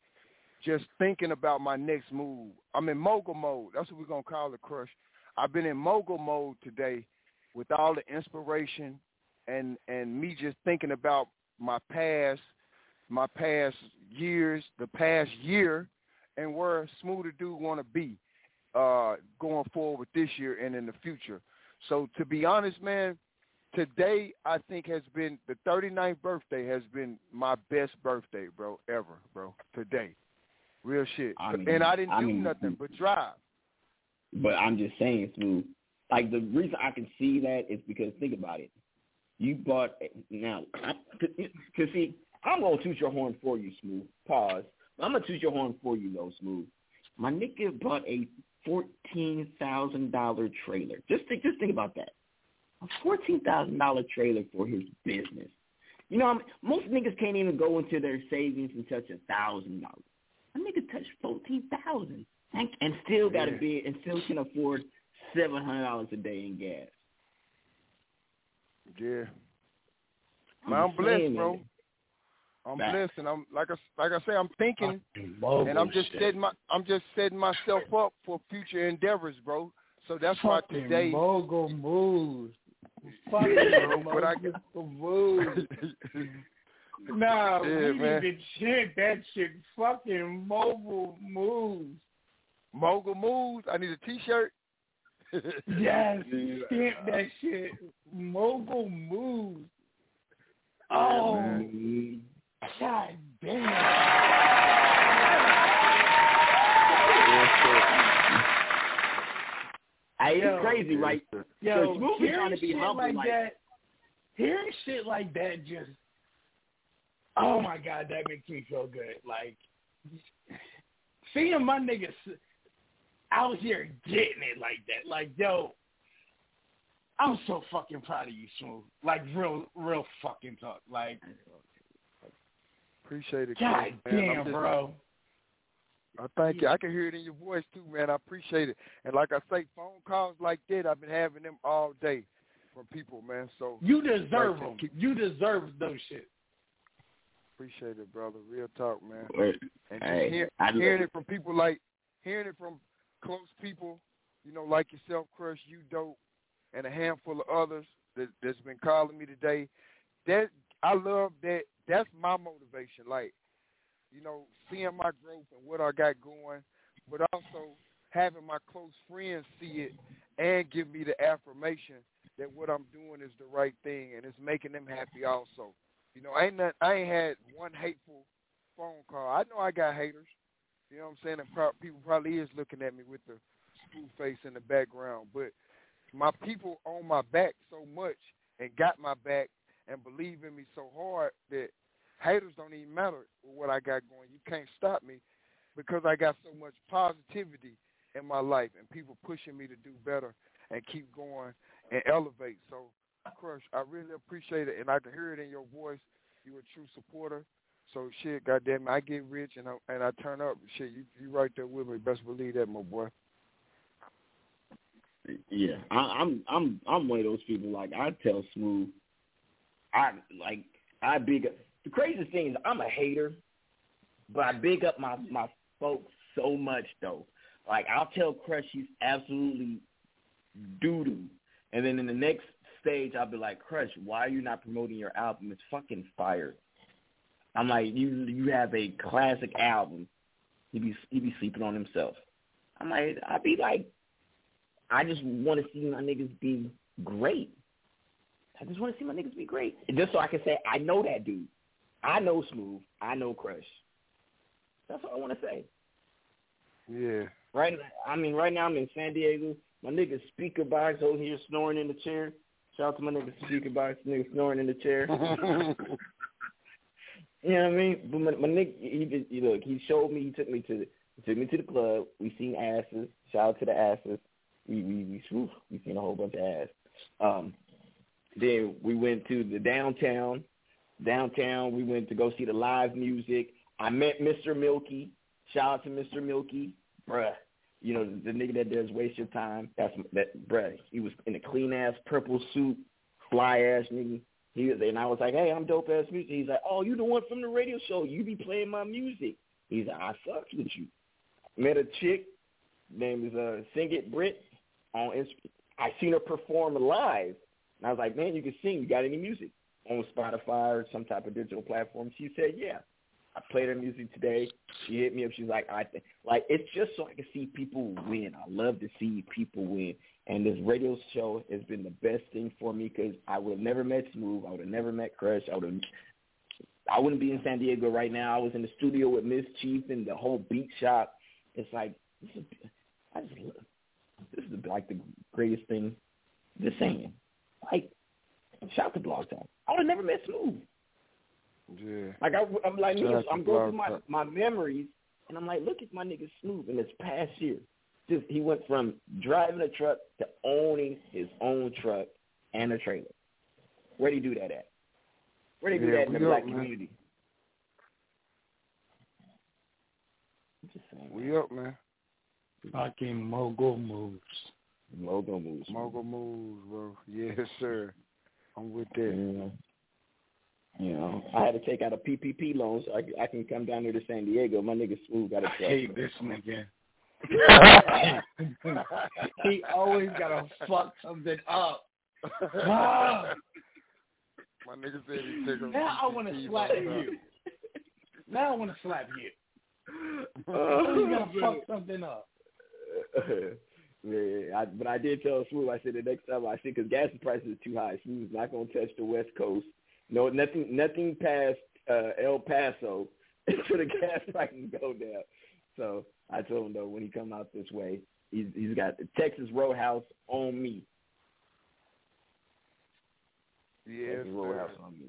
just thinking about my next move. I'm in mogul mode. That's what we're gonna call it, Crush. I've been in mogul mode today with all the inspiration and and me just thinking about my past, my past years, the past year, and where Smoother Dude want to be uh, going forward with this year and in the future. So to be honest, man, today I think has been the 39th birthday has been my best birthday, bro, ever, bro. Today. Real shit. I mean- and I didn't I do mean- nothing but drive. But I'm just saying, Smooth. Like the reason I can see that is because think about it. You bought now, because see, I'm gonna toot your horn for you, Smooth. Pause. I'm gonna toot your horn for you though, Smooth. My nigga bought a fourteen thousand dollar trailer. Just think, just think about that. A fourteen thousand dollar trailer for his business. You know, I mean, most niggas can't even go into their savings and touch a thousand dollars. A nigga touched fourteen thousand and, and still got a Yeah. bid and still can afford seven hundred dollars a day in gas. Yeah. I'm Man, I'm blessed, bro. man. I'm Facts. blessed, and I'm like I like I say, I'm thinking, and I'm just shit. setting my I'm just setting myself up for future endeavors, bro. So that's why Fucking today, mogul moves. Fucking But I- mogul moves. No, Yeah, we man. need to chant that shit. Fucking mobile moves. Mogul moves. I need a T-shirt. Yes, stamp that shit. Mogul moves. Oh, man. god damn. Hey, it's crazy, right? Yo, so Smooth is hearing trying to be shit humble, like, like, that, hearing shit like that just, oh my god, that makes me feel good. Like seeing my niggas out here getting it like that, like yo, I'm so fucking proud of you, Smooth. Like real, real fucking talk. Like, Appreciate it, god Chris, damn, just- bro. I thank you. I can hear it in your voice too, man. I appreciate it. And like I say, phone calls like that, I've been having them all day from people, man. So You deserve like, them. keep- You deserve those shit. Appreciate it, brother. Real talk, man. Wait. And Hey, hear, I hearing it from people like hearing it from close people, you know, like yourself, Crush, you dope, and a handful of others that that's been calling me today. That I love that. That's my motivation. Like, you know, seeing my growth and what I got going, but also having my close friends see it and give me the affirmation that what I'm doing is the right thing and it's making them happy also. You know, I ain't not, I ain't had one hateful phone call. I know I got haters. You know what I'm saying? And pro- people probably is looking at me with the screw face in the background, but my people on my back so much and got my back and believe in me so hard that haters don't even matter what I got going. You can't stop me because I got so much positivity in my life and people pushing me to do better and keep going and elevate. So, Crush, I really appreciate it, and I can hear it in your voice. You're a true supporter. So shit, goddamn, I get rich and I and I turn up. Shit, you you right there with me. Best believe that, my boy. Yeah, I, I'm I'm I'm one of those people. Like I tell Smooth, I like I big up. The craziest thing is I'm a hater, but I big up my my folks so much though. Like I'll tell Crush he's absolutely doo doo, and then in the next stage I'll be like, Crush, why are you not promoting your album? It's fucking fire. I'm like, you you have a classic album. He be he be sleeping on himself. I'm like, I'd be like, I just want to see my niggas be great. I just want to see my niggas be great. Just so I can say, I know that dude. I know Smooth. I know Crush. That's all I want to say. Yeah. Right. I mean, right now I'm in San Diego. My nigga speaker box over here snoring in the chair. Shout out to my nigga speaker box, nigga snoring in the chair. you know what I mean? But my, my nigga, he just, you look, he showed me. He took me to the, took me to the club. We seen asses. Shout out to the asses. We we we swoop. We seen a whole bunch of ass. Um, then we went to the downtown. Downtown, we went to go see the live music. I met Mr. Milky. Shout out to Mr. Milky, bruh. You know the nigga that does waste your time. That's that, bruh. He was in a clean ass purple suit, fly ass nigga. He and I was like, hey, I'm dope ass music. He's like, oh, you the one from the radio show. You be playing my music. He's like, I fucks with you. Met a chick, name is uh Sing It Brit. On Inst- I seen her perform live, and I was like, man, you can sing. You got any music on Spotify or some type of digital platform? She said, yeah. I played her music today. She hit me up. She's like, I think, like, it's just so I can see people win. I love to see people win. And this radio show has been the best thing for me because I would have never met Smooth. I would have never met Crush. I would have, I wouldn't be in San Diego right now. I was in the studio with Miss Chief and the whole beat shop. It's like, this is, I just this is like the greatest thing. Just saying, like, shout out to Blog Talk. I would have never met Smooth. Yeah. Like I, I'm like, me, I'm going through my my memories, and I'm like, look at my nigga Smooth in this past year. Just he went from driving a truck to owning his own truck and a trailer. Where do you do that at? Where do you do Yeah, that in the we black up, man. community? I'm just saying. We up, man. Fucking mogul moves. Mogul moves. Mogul moves, bro. Yes, sir. I'm with that. Yeah. You know, I had to take out a PPP loan so I, can- I can come down here to San Diego. My nigga Smooth got a I truck. hate this nigga. he always gotta fuck something up. My nigga said he took him. Now I want to slap you. Now I want to slap you. You gotta fuck something up. Man, I, but I did tell Smooth. I said the next time I see because gas prices are too high. Smooth's not gonna touch the West Coast. No, nothing, nothing past uh, El Paso for the gas prices go down. So I told him though when he come out this way, he's he's got the Texas Roadhouse on me. Yes, Texas Roadhouse sir. on me.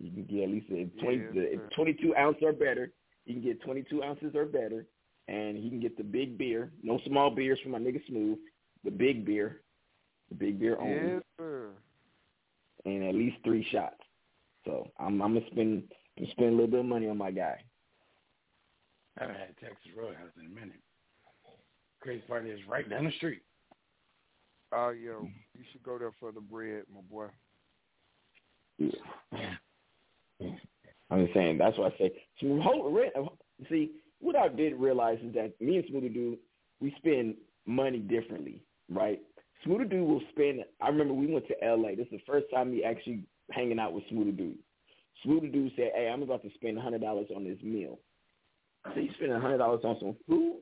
You- can get at least a 20, Yes, the, 22 ounce or better. You can get 22 ounces or better, and he can get the big beer. No small beers for my nigga Smooth. The big beer, the big beer only, Yes, sir. and at least three shots. So I'm I'm gonna spend I'm spend a little bit of money on my guy. I haven't had Texas Roadhouse in a minute. Crazy part is right down the street. Oh, yo, you should go there for the bread, my boy. I'm just saying that's why I say Smooth. See, what I did realize is that me and Smoothie Dude, we spend money differently, right? Smoothie Dude will spend. I remember we went to L.A. This is the first time me actually hanging out with Smoothie Dude. Smoothie Dude said, "Hey, I'm about to spend hundred dollars on this meal." I said, "You spending hundred dollars on some food?"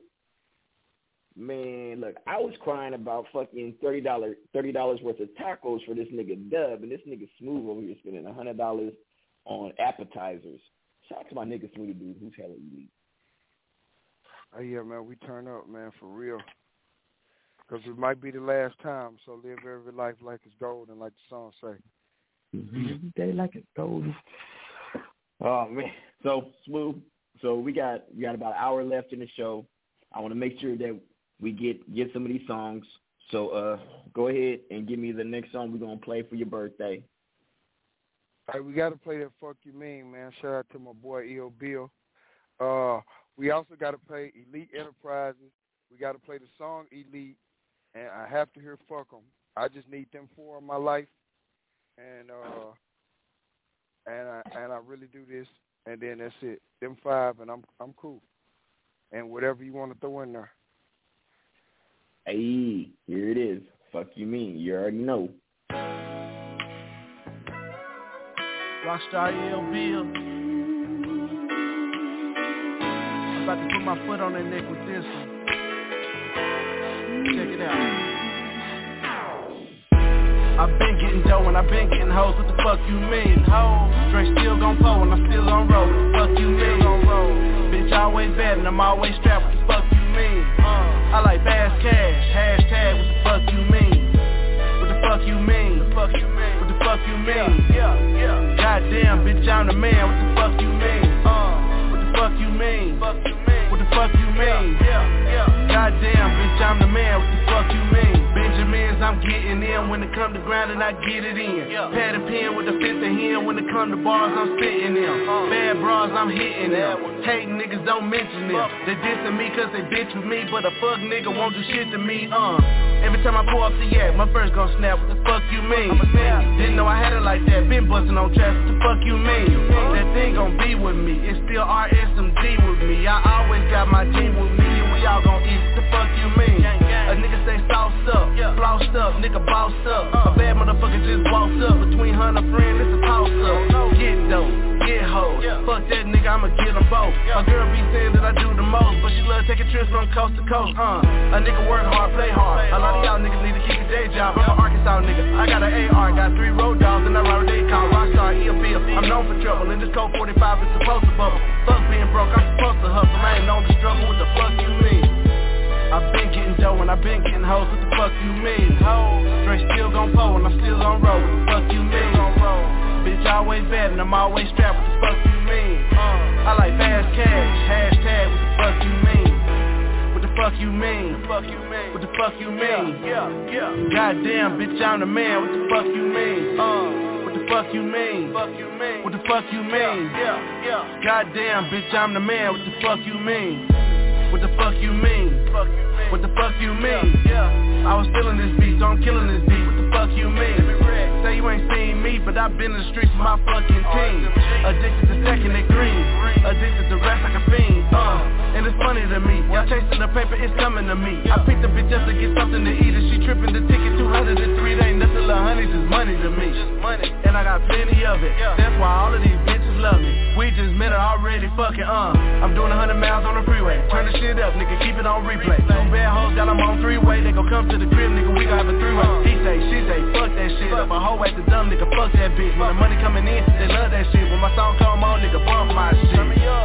Man, look, I was crying about fucking thirty dollars thirty dollars worth of tacos for this nigga Dub, and this nigga Smooth over here spending a hundred dollars on appetizers. Shout out to my nigga Smoothie Dude, who's hella elite. Oh, yeah, man, we turn up, man, for real. Because it might be the last time, so live every life like it's golden, like the song say. Every day like it's golden. Oh man. So smooth. So we got we got about an hour left in the show. I want to make sure that we get get some of these songs. So uh go ahead and give me the next song we're gonna play for your birthday. All right, we got to play that Fuck You Mean, man. Shout out to my boy E.O. Bill. Uh, we also got to play Elite Enterprises. We got to play the song Elite, and I have to hear Fuck 'em. I just need them four in my life, and uh, and I and I really do this, and then that's it. Them five, and I'm I'm cool. And whatever you want to throw in there. Hey, here it is. Fuck you mean. You already know. Rockstar L Bill. I'm about to put my foot on their neck with this one. Check it out. I've been getting dough and I've been getting hoes. What the fuck you mean? Hoes. Drink still gon' pull and I'm still on roll. What the fuck you mean? Bitch always bad and I'm always strapped. What the fuck you mean? I like fast cash. Hashtag what the fuck you mean? What the fuck you mean? What the fuck you mean? What the fuck you mean? Yeah, yeah. Goddamn, bitch, I'm the man. What the fuck you mean? What the fuck you mean? What the fuck you mean? Goddamn, bitch, I'm the man. What the fuck you mean? I'm getting in when it come to grind and I get it in. Pad and pen with the fifth of hand when it come to bars, I'm spitting them. Bad bras, I'm hitting them. Hating niggas don't mention them. They dissing me cause they bitch with me, but a fuck nigga won't do shit to me, uh. Every time I pull up the yak, my first gon' snap, what the fuck you mean? Didn't know I had it like that, been bustin' on traps, what the fuck you mean? That thing gon' be with me, it's still RSMD with me. I always got my team with me, and we all gon' eat, what the fuck you mean? A nigga say sauced up, flossed up, nigga bossed up. A bad motherfucker just walked up, between her and a friend, it's a toss up. Get dope, get hoes, fuck that nigga, I'ma get them both. My girl be saying that I do the most, but she love taking trips from coast to coast, uh. A nigga work hard, play hard. A lot of y'all niggas need to keep a day job. I'm an Arkansas nigga. I got an AR, got three road dogs, and I ride a day called Rockstar E Bill. I'm known for trouble, and this code 45 is supposed to bubble. Fuck being broke, I'm supposed to hustle. I ain't known to struggle. What the fuck you mean? I've been getting dough and I've been getting hoes. What the fuck you mean? Straight still gon' pull and I'm still on roll. What the fuck you mean? On roll. Bitch always bad and I'm always strapped. What the fuck you mean? I like fast cash. Hashtag what the fuck you mean? What the fuck you mean? What the fuck you mean? What the fuck you mean? Yeah, yeah. Goddamn, bitch, I'm the man. What the fuck you mean? What the fuck you mean? What the fuck you mean? Yeah, yeah. Goddamn, bitch, I'm the man. What the fuck you mean? What the fuck you mean? What the fuck you mean? I was feeling this beat, so I'm killing this beat. What the fuck you mean? Say you ain't seen me, but I've been in the streets with my fucking team. Addicted to stacking that green. Addicted to rap like a fiend. Uh, and it's funny to me. Y'all chasing the paper, it's coming to me. I picked a bitch up to get something to eat, and she tripping the ticket 203. There ain't nothing like money just money to me. And I got plenty of it. That's why all of these bitches love me. We just met her already fucking uh. I'm doing 100 miles on the freeway. Turn the shit up, nigga, keep it on replay. Two bad hoes got them on three way. They gon' come to the crib, nigga, we gon' have a three way. He say, she say, fuck that shit. Up a hoe at the dumb, nigga, fuck that bitch. When the money coming in, they love that shit. When my song come on, nigga, bump my shit.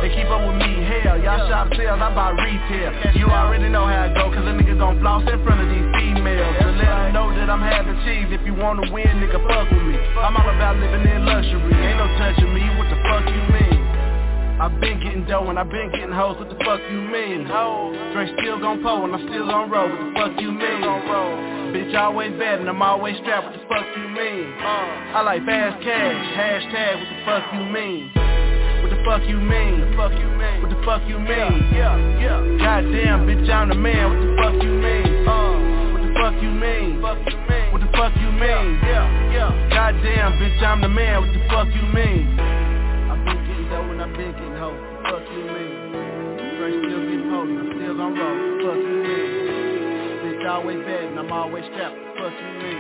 They keep up with me, hell. Y'all shop sales, I buy retail. You already know how it go, cause the niggas gon' floss in front of these females. So let them know that I'm having cheese. If you wanna win, nigga, fuck with me. I'm all about living in luxury. Ain't no touching me, what the fuck you mean? I've been getting dough and I've been getting hoes, what the fuck you mean? Dre still gon' pull and I'm still gon' roll, what the fuck you mean? Bitch always bad and I'm always strapped, what the fuck you mean? I like fast cash, hashtag, what the fuck you mean? What the fuck you mean? What the fuck you mean? What the fuck you mean? Yeah, yeah. Goddamn, bitch, I'm the man. What the fuck you mean? What the fuck you mean? What the fuck you mean? Yeah, yeah. Goddamn, bitch, I'm the man. What the fuck you mean? I've been and I've been getting hoes. What the fuck you mean? Dre still getting potent, I'm still gon' roll. What the fuck you mean? Bitch always bad and I'm always strapped. Fuck you mean?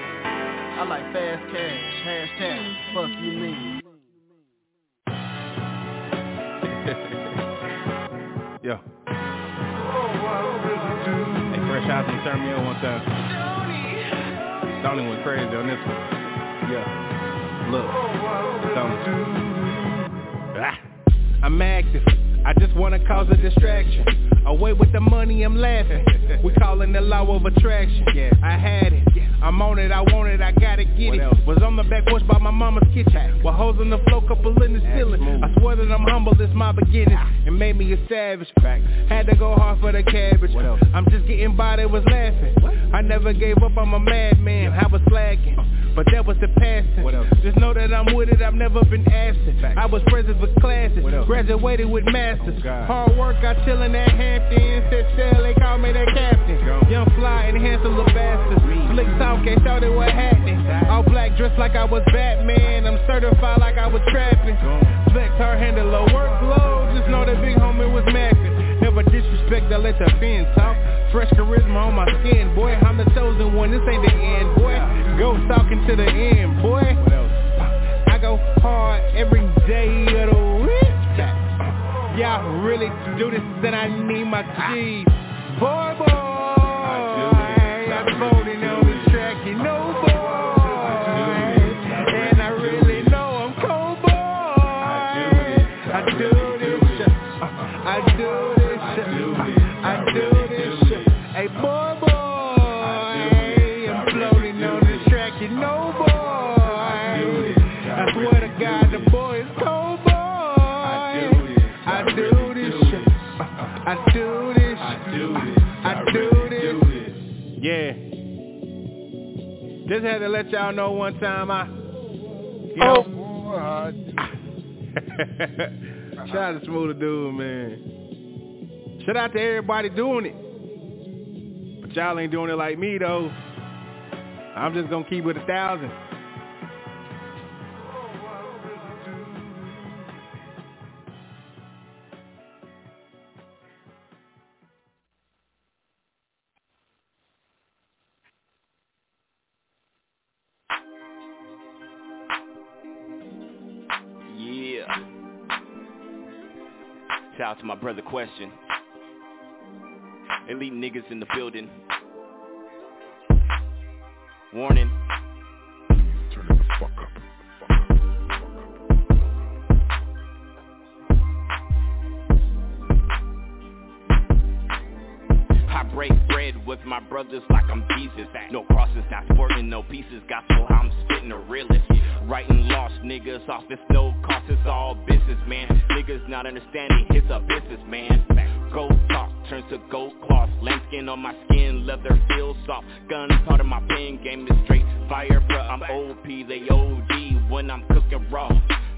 I like fast cash. Hashtag. Fuck you mean? Yo. Hey, Fresh House, you turned me on one time. Stoney went crazy on this one. Yeah. Look. Stoney. Ah. I'm active. I just wanna cause a distraction. Away with the money, I'm laughing. We calling the law of attraction. Yeah, I had it. I'm on it, I want it, I gotta get it. Was on the back porch by my mama's kitchen. While hoes on the floor, couple in the ceiling. I swear that I'm humble, it's my beginning. It made me a savage. Had to go hard for the cabbage. I'm just getting by, they was laughing. I never gave up, I'm a madman. I was slacking. But that was the passing. Just know that I'm with it, I've never been absent. I was present for classes, graduated with masters. Hard work, I chillin' at Hampton. Said sell, they call me that captain. Can't show they what happening. All black, dressed like I was Batman. I'm certified like I was trapping. Flex, her handle, low workload. Just know that big homie was macking. Never disrespect, I let the fin talk. Fresh charisma on my skin, boy. I'm the chosen one, this ain't the end, boy. Go talking to the end, boy. I go hard every day of the week. Y'all really do this, then I need my cheese. Boy, boy, I'm voting on the track, Just had to let y'all know one time I. You oh. know, Shout out to Smooth Dude, man. Shout out to everybody doing it. But y'all ain't doing it like me, though. I'm just gonna keep it a thousand. My brother Question. Elite niggas in the building. Warning. I break bread with my brothers like I'm Jesus. No crosses, not sporting, no pieces. Gospel, I'm spitting the realest. Writing lost niggas off, it's no cost, it's all business, man. Niggas not understanding, it's a business, man. Gold talk turns to gold cloth. Lambskin on my skin, leather feels soft. Gun part of my pen game is straight fire, bro. I'm OP, they OD when I'm cooking raw.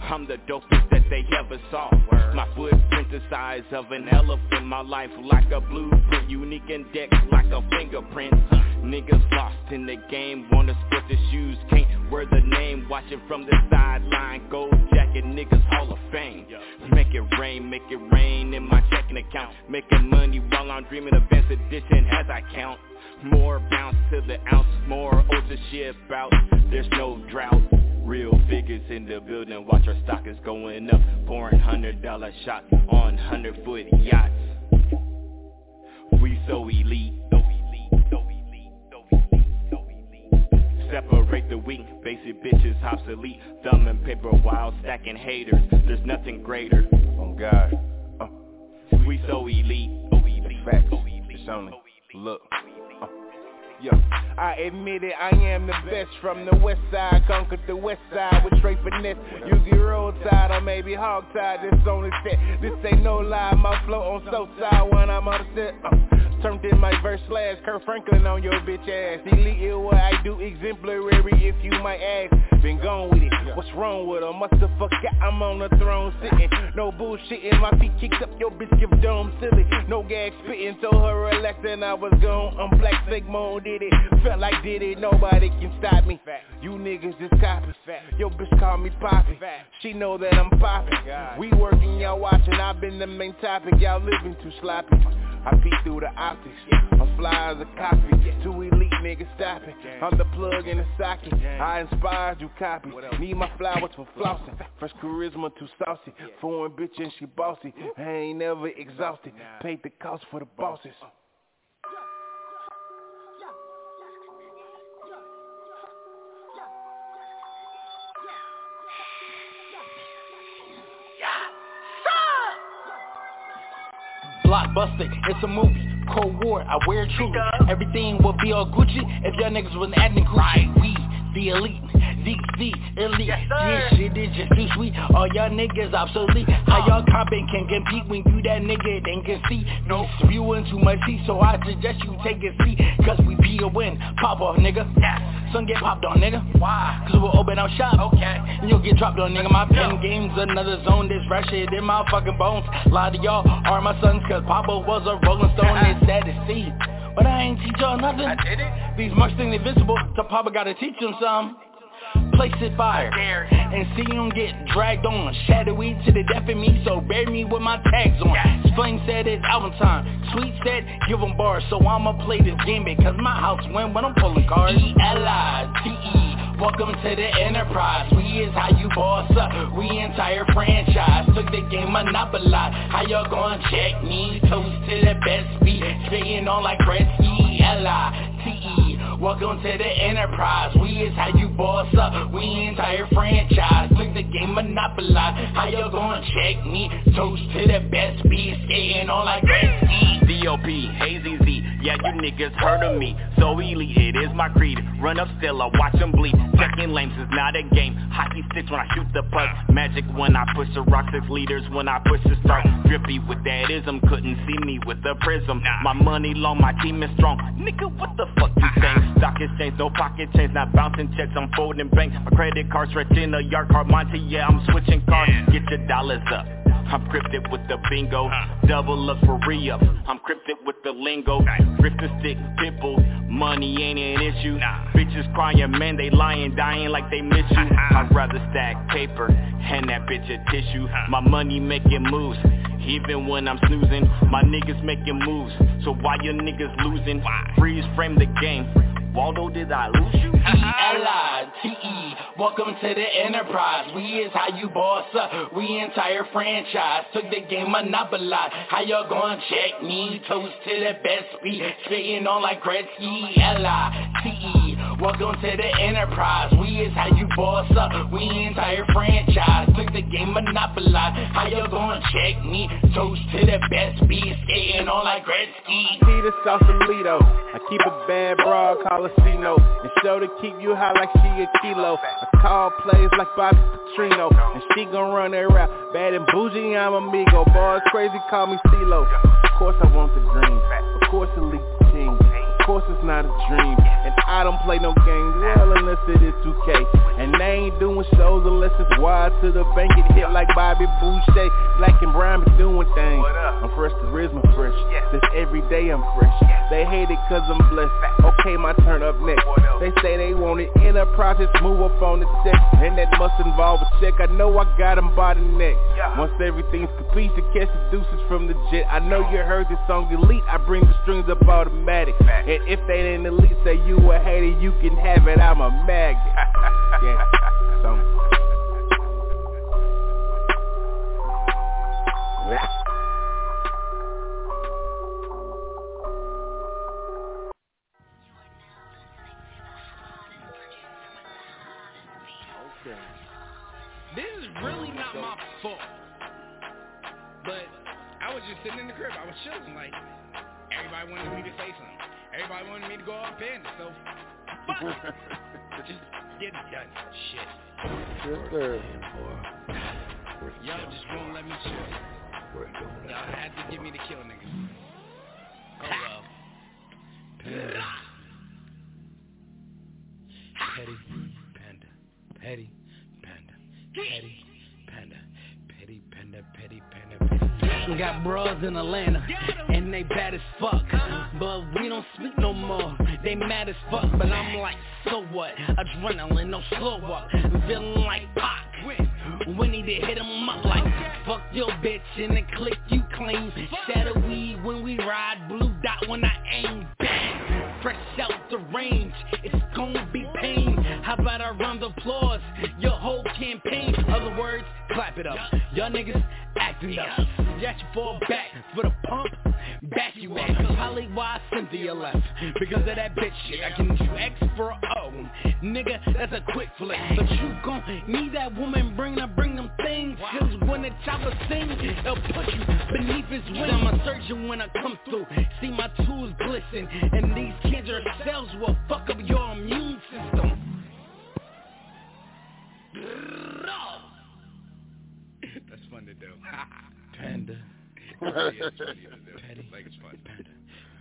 I'm the dopest that they ever saw. My footprint the size of an elephant. My life like a blueprint, unique index like a fingerprint. Niggas lost in the game, wanna split the shoes, can't wear the name. Watching from the sideline, gold jacket, niggas Hall of Fame. Make it rain, make it rain in my checking account. Making money while I'm dreaming of addition as I count. More bounce to the ounce, more oats to ship out. there's no drought. Real figures in the building, watch our stock is going up. Pouring hundred dollar shots on hundred foot yachts. We so elite, so elite, so elite, so elite, so elite. Separate the weak, basic bitches obsolete. Thumb and paper while stacking haters. There's nothing greater. On God. Uh, we so elite, so elite, Facts. It's only look. Yo, I admit it, I am the best from the west side Conquered the west side with straight finesse. Usually roadside or maybe hog tied, this only set This ain't no lie, my flow on so side when I'm on the set uh, Turned in my verse slash Kirk Franklin on your bitch ass. Elite is what I do, exemplary if you might ask. Been gone with it, what's wrong with her? Must have forgot I'm on the throne sitting. No bullshitting, my feet kicked up, your bitch give dome silly. No gag spitting, told her relax and I was gone. I'm black, fake moan did it, felt like did it Nobody can stop me, you niggas just copy. Your bitch call me Poppy, she know that I'm popping We working, y'all watching, I've been the main topic. Y'all living too sloppy I peek through the optics, I'm fly as a copy Two elite niggas stopping, I'm the plug in the socket. I inspired you copy, need my flowers for flossing. Fresh charisma too saucy, foreign bitch and she bossy. I ain't never exhausted, paid the cost for the bosses Blockbuster, it's a movie. Cold War, I wear it truly. Everything will be all Gucci if y'all niggas wasn't acting Gucci. We, the elite, DC, elite. This shit is just too sweet. All y'all niggas obsolete. How y'all comping can compete when you that nigga then can see? No, spewing too much tea, so I suggest you take a seat. Cause we be a win. Pop off, nigga. Son get popped on, nigga. Why? Cause we'll open our shop. Okay. And you'll get dropped on, nigga. My pen game's another zone. This fresh shit in my fucking bones. A lot of y'all are my sons, cause Papa was a rolling stone. It's sad to see. But I ain't teach y'all nothing. I did it. These marks think invincible, so Papa gotta teach them some. Place it fire and see them get dragged on. Shadowy to the death of me, so bury me with my tags on. Flame said it's album time. Sweet said give them bars, so I'ma play this game because my house win when I'm pulling cards. E-L-I-T-E. Welcome to the enterprise. We is how you boss up. We entire franchise. Took the game monopolized. How y'all gonna check me? Toast to the best beat. Spitting on like Gretzky. L-I-T-E. Welcome to the enterprise. We is how you boss up. We entire franchise. Took the game monopolized. How y'all gonna check me? Toast to the best beat. Skating on like Gretzky. D.O.P. Hazy Z, yeah you niggas heard of me So elite, it is my creed Run up still, I watch them bleed Checking lanes is not a game Hockey sticks when I shoot the puck Magic when I push the rock, six leaders when I push the start Drippy with that ism, couldn't see me with the prism My money long, my team is strong Nigga, what the fuck you saying? Stock exchange, no pocket change, not bouncing checks, I'm folding banks. My credit card stretch in a yard card, Monty, yeah, I'm switching cars Get your dollars up I'm cryptic with the bingo, double up for re-up. I'm cryptic with the lingo, grip the stick, pimple. Money ain't an issue. Bitches crying, man, they lying, dying like they miss you. Uh-huh. I'd rather stack paper, hand that bitch a tissue. My money making moves, even when I'm snoozing. My niggas making moves, so why your niggas losing? Freeze frame the game. Waldo, did I lose you? E-L-I-T-E Welcome to the enterprise. We is how you boss up. We entire franchise. Took the game monopolized How y'all gonna check me? Toast to the best. Beat Spitting on like Gretzky. L-I-T-E Welcome to the enterprise. We is how you boss up. We entire franchise. Took the game monopolized How y'all gonna check me? Toast to the best beat Skating on like Gretzky See the Sausalito I keep a bad broad, C-No And show to keep you high like she a kilo. I call plays like Bobby Petrino. And she gon' run that rap. Bad and bougie, I'm amigo. Boys crazy, call me CeeLo Of course I want the dream Of course elite course it's not a dream. And I don't play no games. Well unless it is 2K And they ain't doing shows unless it's wide to the bank. It hit like Bobby Boucher. Black and brown be doing things. I'm fresh, charisma fresh. This every day I'm fresh. They hate it cause I'm blessed. Okay, my turn up next. They say they want it. Enterprises move up on the check, and that must involve a check. I know I got them by the neck. Once everything's complete, to catch the deuces from the jet. I know you heard this song elite. I bring the strings up automatic. And if they didn't at least say you a hater, you can have it. I'm a magnet. yeah. So. This is really not my fault. But I was just sitting in the crib. I was chilling. Like, everybody wanted me to say something. Everybody wanted me to go off panda. So, fuck it. Just get it done. Shit. Yes, sir. Y'all just won't let me chill. Y'all had to give me the kill, niggas. Oh well. Panda. Petty panda. Petty panda. Petty panda. Petty panda. Petty panda. Petty. Got bras in Atlanta and they bad as fuck. But we don't speak no more. They mad as fuck, but I'm like, so what? Adrenaline, no slow up. Feeling like Pac. We need to hit 'em up like Fuck your bitch in the click you claim Shadow weed when we ride Blue dot when I aim Bang Fresh out the range. It's gonna be pain. How about a round of applause? Your whole campaign. Other words, clap it up. Y'all niggas acting up. Got you fall back for the pump Back you up Probably why Cynthia left Because of that bitch shit I can do X for a O. Nigga, that's a quick flick. But you gon' need that woman Bring her, bring them things. Cause when the chopper sing It'll put you beneath his wing. I'm a surgeon when I come through. See my tools glisten. And these cancer cells. Will fuck up your immune system. That's fun to do. Panda yeah, it's funny to do. Petty. Like it's fun. Panda.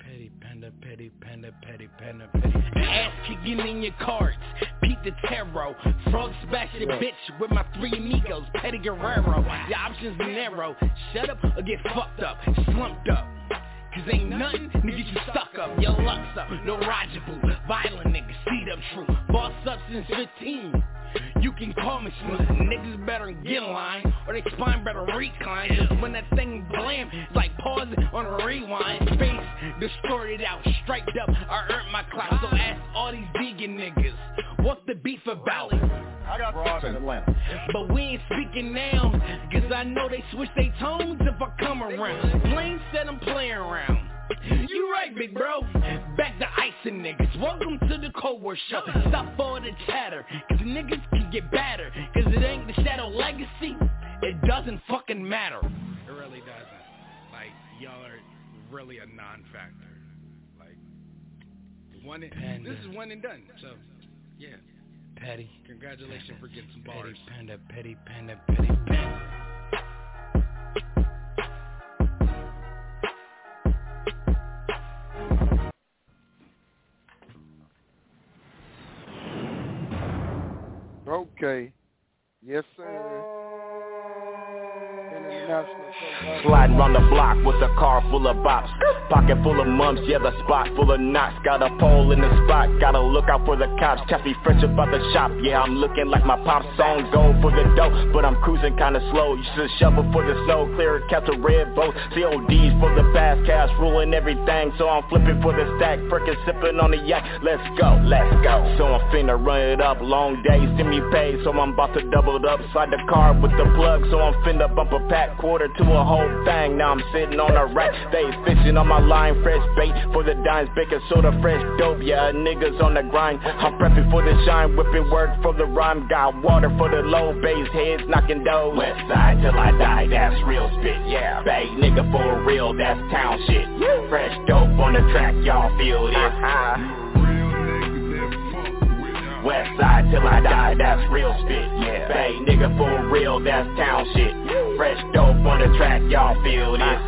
Petty panda, petty panda, petty panda, petty Ass kicking in your cards, Pete the Tarot Frog smash your Yeah. bitch with my three amigos, Petty Guerrero Your options narrow, shut up or get fucked up, slumped up Cause ain't nothing to get you stuck up, your luck's up, no Roger Boo. Violent niggas, seed up true, boss up since 15 you can call me smooth, niggas better get in line Or they spine better recline. Just when that thing blam, it's like pause on a rewind. Face distorted out, striped up, I earned my clout. So ask all these vegan niggas, what's the beef about? I got bras in Atlanta. But we ain't speaking now, cause I know they switch their tones if I come around. Blaine said I'm playing around. You right, big bro. Back to icing niggas. Welcome to the Cold War show. Stop all the chatter, cause niggas can get badder. Cause it ain't the Shadow Legacy. It doesn't fucking matter. It really doesn't. Like y'all are really a non-factor. Like one. And, this is one and done. So yeah. Petty. Congratulations for getting some Petty bars. panda, petty panda, petty panda. Okay. Yes, sir. International Sliding round the block with a car full of bops. Pocket full of mumps, yeah the spot full of knots. Got a pole in the spot, gotta look out for the cops. Chappy fresh about the shop, yeah I'm looking like my pop song. Go for the dough, but I'm cruising kinda slow. You should shovel for the snow, clear it, catch a red boat CODs for the fast cash, ruling everything. So I'm flipping for the stack, frickin' sipping on the yak. Let's go, let's go. So I'm finna run it up, long days, send me pay So I'm about to double it up, slide the car with the plug. So I'm finna bump a pack, quarter to a whole thing. Now I'm sitting on a rack, they fishing on my line. Fresh bait for the dimes, baking soda, fresh dope. Yeah, niggas on the grind, I'm prepping for the shine. Whipping work for the rhyme, got water for the low bass. Heads knocking dough. West side till I die, that's real spit, yeah Bay nigga for real, that's town shit. Fresh dope on the track, y'all feel this West side till I die, that's real spit, yeah. Bay nigga for real, that's town shit. Fresh dope on the track, y'all feel this.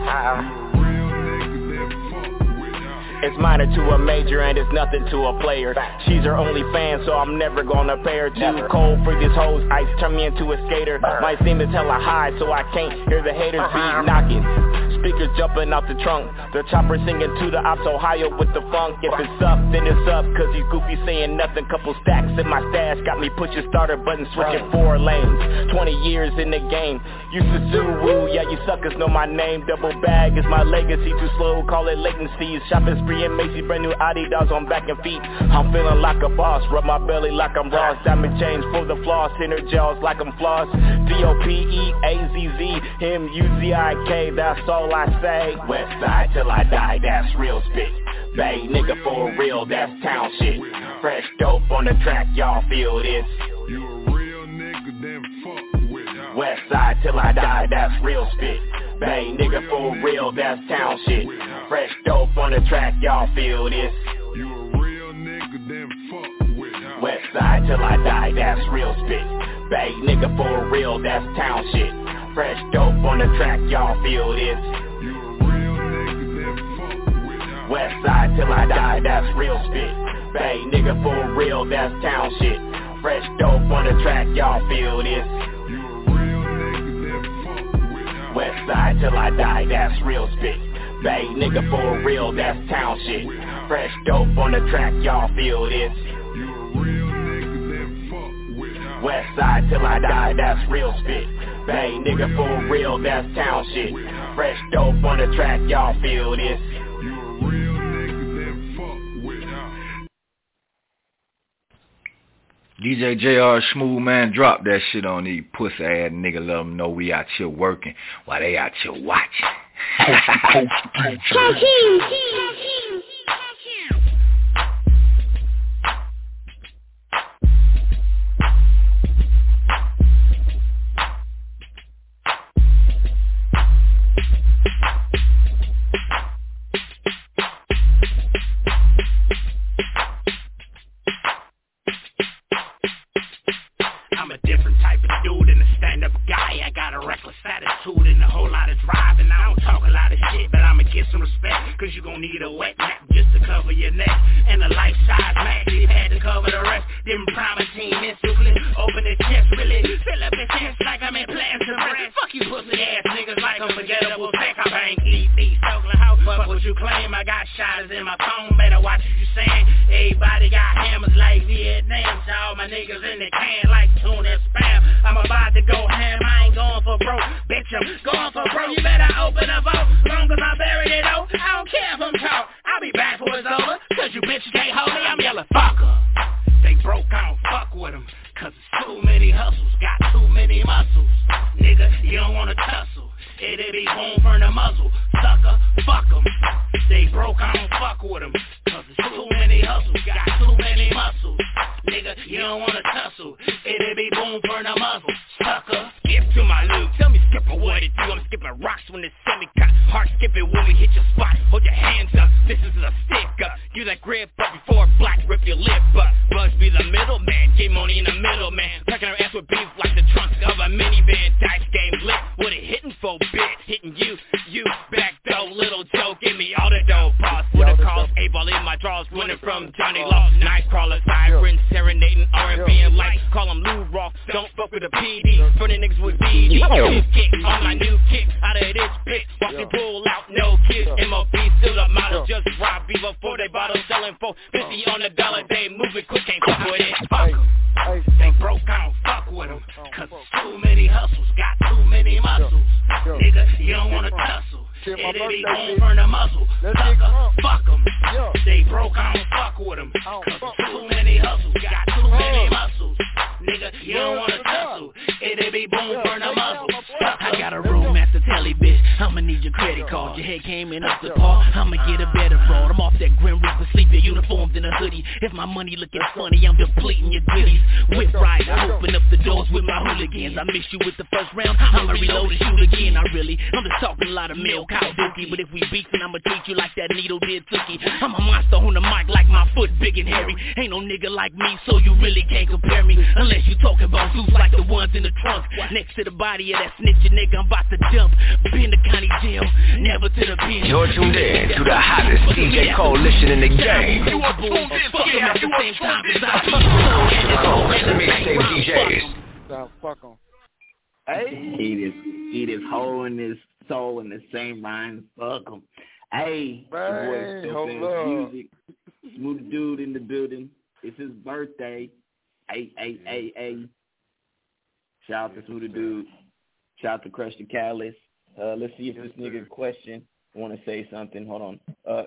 It's minor to a major and it's nothing to a player. She's her only fan so I'm never gonna pay her Too cold for these hoes, ice turn me into a skater. My seem is hella high so I can't hear the haters be uh-huh. knocking speakers jumping out the trunk. The chopper singing to the ops Ohio with the funk. If it's up, then it's up, cause these goofy saying nothing. Couple stacks in my stash got me pushing starter button, switching four lanes. 20 years in the game. Used to Suwu, yeah, you suckers know my name. Double bag is my legacy, too slow, call it latency. Shopping spree and Macy, brand new Adidas on back and feet. I'm feeling like a boss, rub my belly like I'm Ross. Diamond change for the floss, inner jaws like I'm floss. D-O-P-E-A-Z-Z, M-U-Z-I-K, that's all I say. West side till I die, that's real spit. Bay nigga for real, that's town shit. Fresh dope on the track, y'all feel this. You a real nigga, then fuck with. West side till I die, that's real spit. Bay nigga for real, that's town shit. Fresh dope on the track, y'all feel this. You a real nigga, then fuck with. West side till I die, that's real spit. Bay nigga for real, that's town shit. Fresh dope on the track, y'all feel this. You a real nigga, then fuck with ya. West side till I die, that's real spit. Bay nigga for real, that's town shit. Fresh dope on the track, y'all feel this. You a real nigga, then fuck with ya. West side till I die, that's real spit. Bay nigga for real, that's town shit. Fresh dope on the track, y'all feel this. You a real nigga, then fuck with ya. West side till I die, that's real spit. Bay nigga for real, that's town shit. Fresh dope on the track, y'all feel this. You a real nigga, then fuck with ya. DJ JR Smooth Man, drop that shit on these pussy ass nigga. Let them know we out here working while they out here watching. Pussy ass niggas like unforgettable tech. I bang eat these Oakland house. Fuck what you claim, I got shotters in my phone. Better watch what you saying. Everybody got hammers like Vietnam. So all my niggas in the can like tuna spam. I'm about to go ham, I ain't going for broke. Bitch, I'm going for broke. You better open up vote. Long as I buried it out, I don't care if I'm talk. I'll be back before it's over. Cause you bitches can't hold me, I'm yelling fucker. They broke, I don't fuck with them. Too many hustles, got too many muscles. Nigga, you don't wanna tussle. It'll be boom from the muzzle. Sucker, fuck 'em. They broke, I don't fuck with 'em. Cause it's too many hustles, got too many muscles. Nigga, you don't wanna tussle. It'll be boom from the muzzle. Sucker, skip to my loop. Tell me skipper what it do. I'm skipping rocks when it's semi-cut. Heart skipping when we hit your spot. Hold your hands up. This is a stick up. Give that grip up before black rip your lip up. Bugs be the middleman. game money in the middle, man. Packing her ass with beef like the trunk of a minivan. Dice game lit. What it hitting for, bitch? Hitting you, you back though. Little Joe, give me all the dough. Boss with a cause. A ball in my drawers. Winning from Johnny Law. Nightcrawler, siren, serenading R&B and light. Call him Lou Rock. Don't fuck with the PD. Burning niggas with BD. New kick on my new kick. Out of this bitch. Watch me pull out, no kids. MOB still the model. Just rob me before they bottle selling for 50 on the dollar. They moving quick, can't fuck with it. Fuck 'em. They broke, I don't fuck with 'em. Cause too many hustles, got too many muscles. Nigga, you don't wanna tussle. It'll be gon' burn the muzzle. Sucker, fuck 'em. They broke, I don't fuck with with 'em. Cause too many hustles, got too many muscles. Nigga, you don't wanna tussle. It'll be boom, burn the muzzle. I got a room at the telly, bitch. I'ma need your credit card. Your head came in up the par. I'ma get a better fraud. I'm off that Grim Reaper sleep. Your uniformed in a hoodie. If my money looking funny, I'm depleting your goodies. Whip right, I open up the doors with my hooligans. I miss you with the first round. I'ma reload and shoot again. I really, I'm just talking a lot of milk, cow dookie. But if we beefing, I'ma treat you like that needle did Tookie. I'm a monster on the mic like my foot big and hairy. Ain't no nigga like me, so you really can't compare me. Unless you talking about Zeus like the ones in the trunk. Next to the body of that snitching nigga, I'm about to jump. Been to county jail, never to the pen. You're tuned in to the hottest DJ coalition in the game. You are tuned in, fuck him at the same time as I Mixtape DJs. So fuck 'em. Oh, hey. Eat his, eat his hole in his soul in the same rhymes. Fuck 'em. Hey, your hold up. Music. Smooth dude in the building. It's his birthday. Hey, hey, hey, hey. Shout out to Smooth Dude. Shout out to Crush Da Catalyst. Uh, let's see if this nigga question want to say something. Hold on. Uh,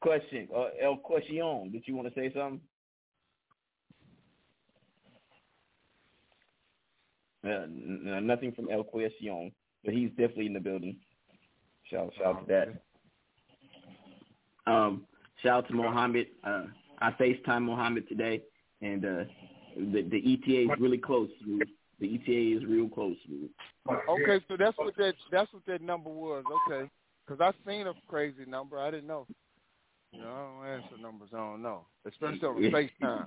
question. Uh, El Question. Did you want to say something? Uh, n- nothing from El Question, but he's definitely in the building. Shout, shout out to that. Um, shout out to Mohammed. Uh, I FaceTime Mohammed today, and uh, the the ETA is really close. The ETA is real close. Okay, so that's what that that's what that number was. Okay, because I seen a crazy number. I didn't know. You know, I don't answer numbers. I don't know, especially over FaceTime.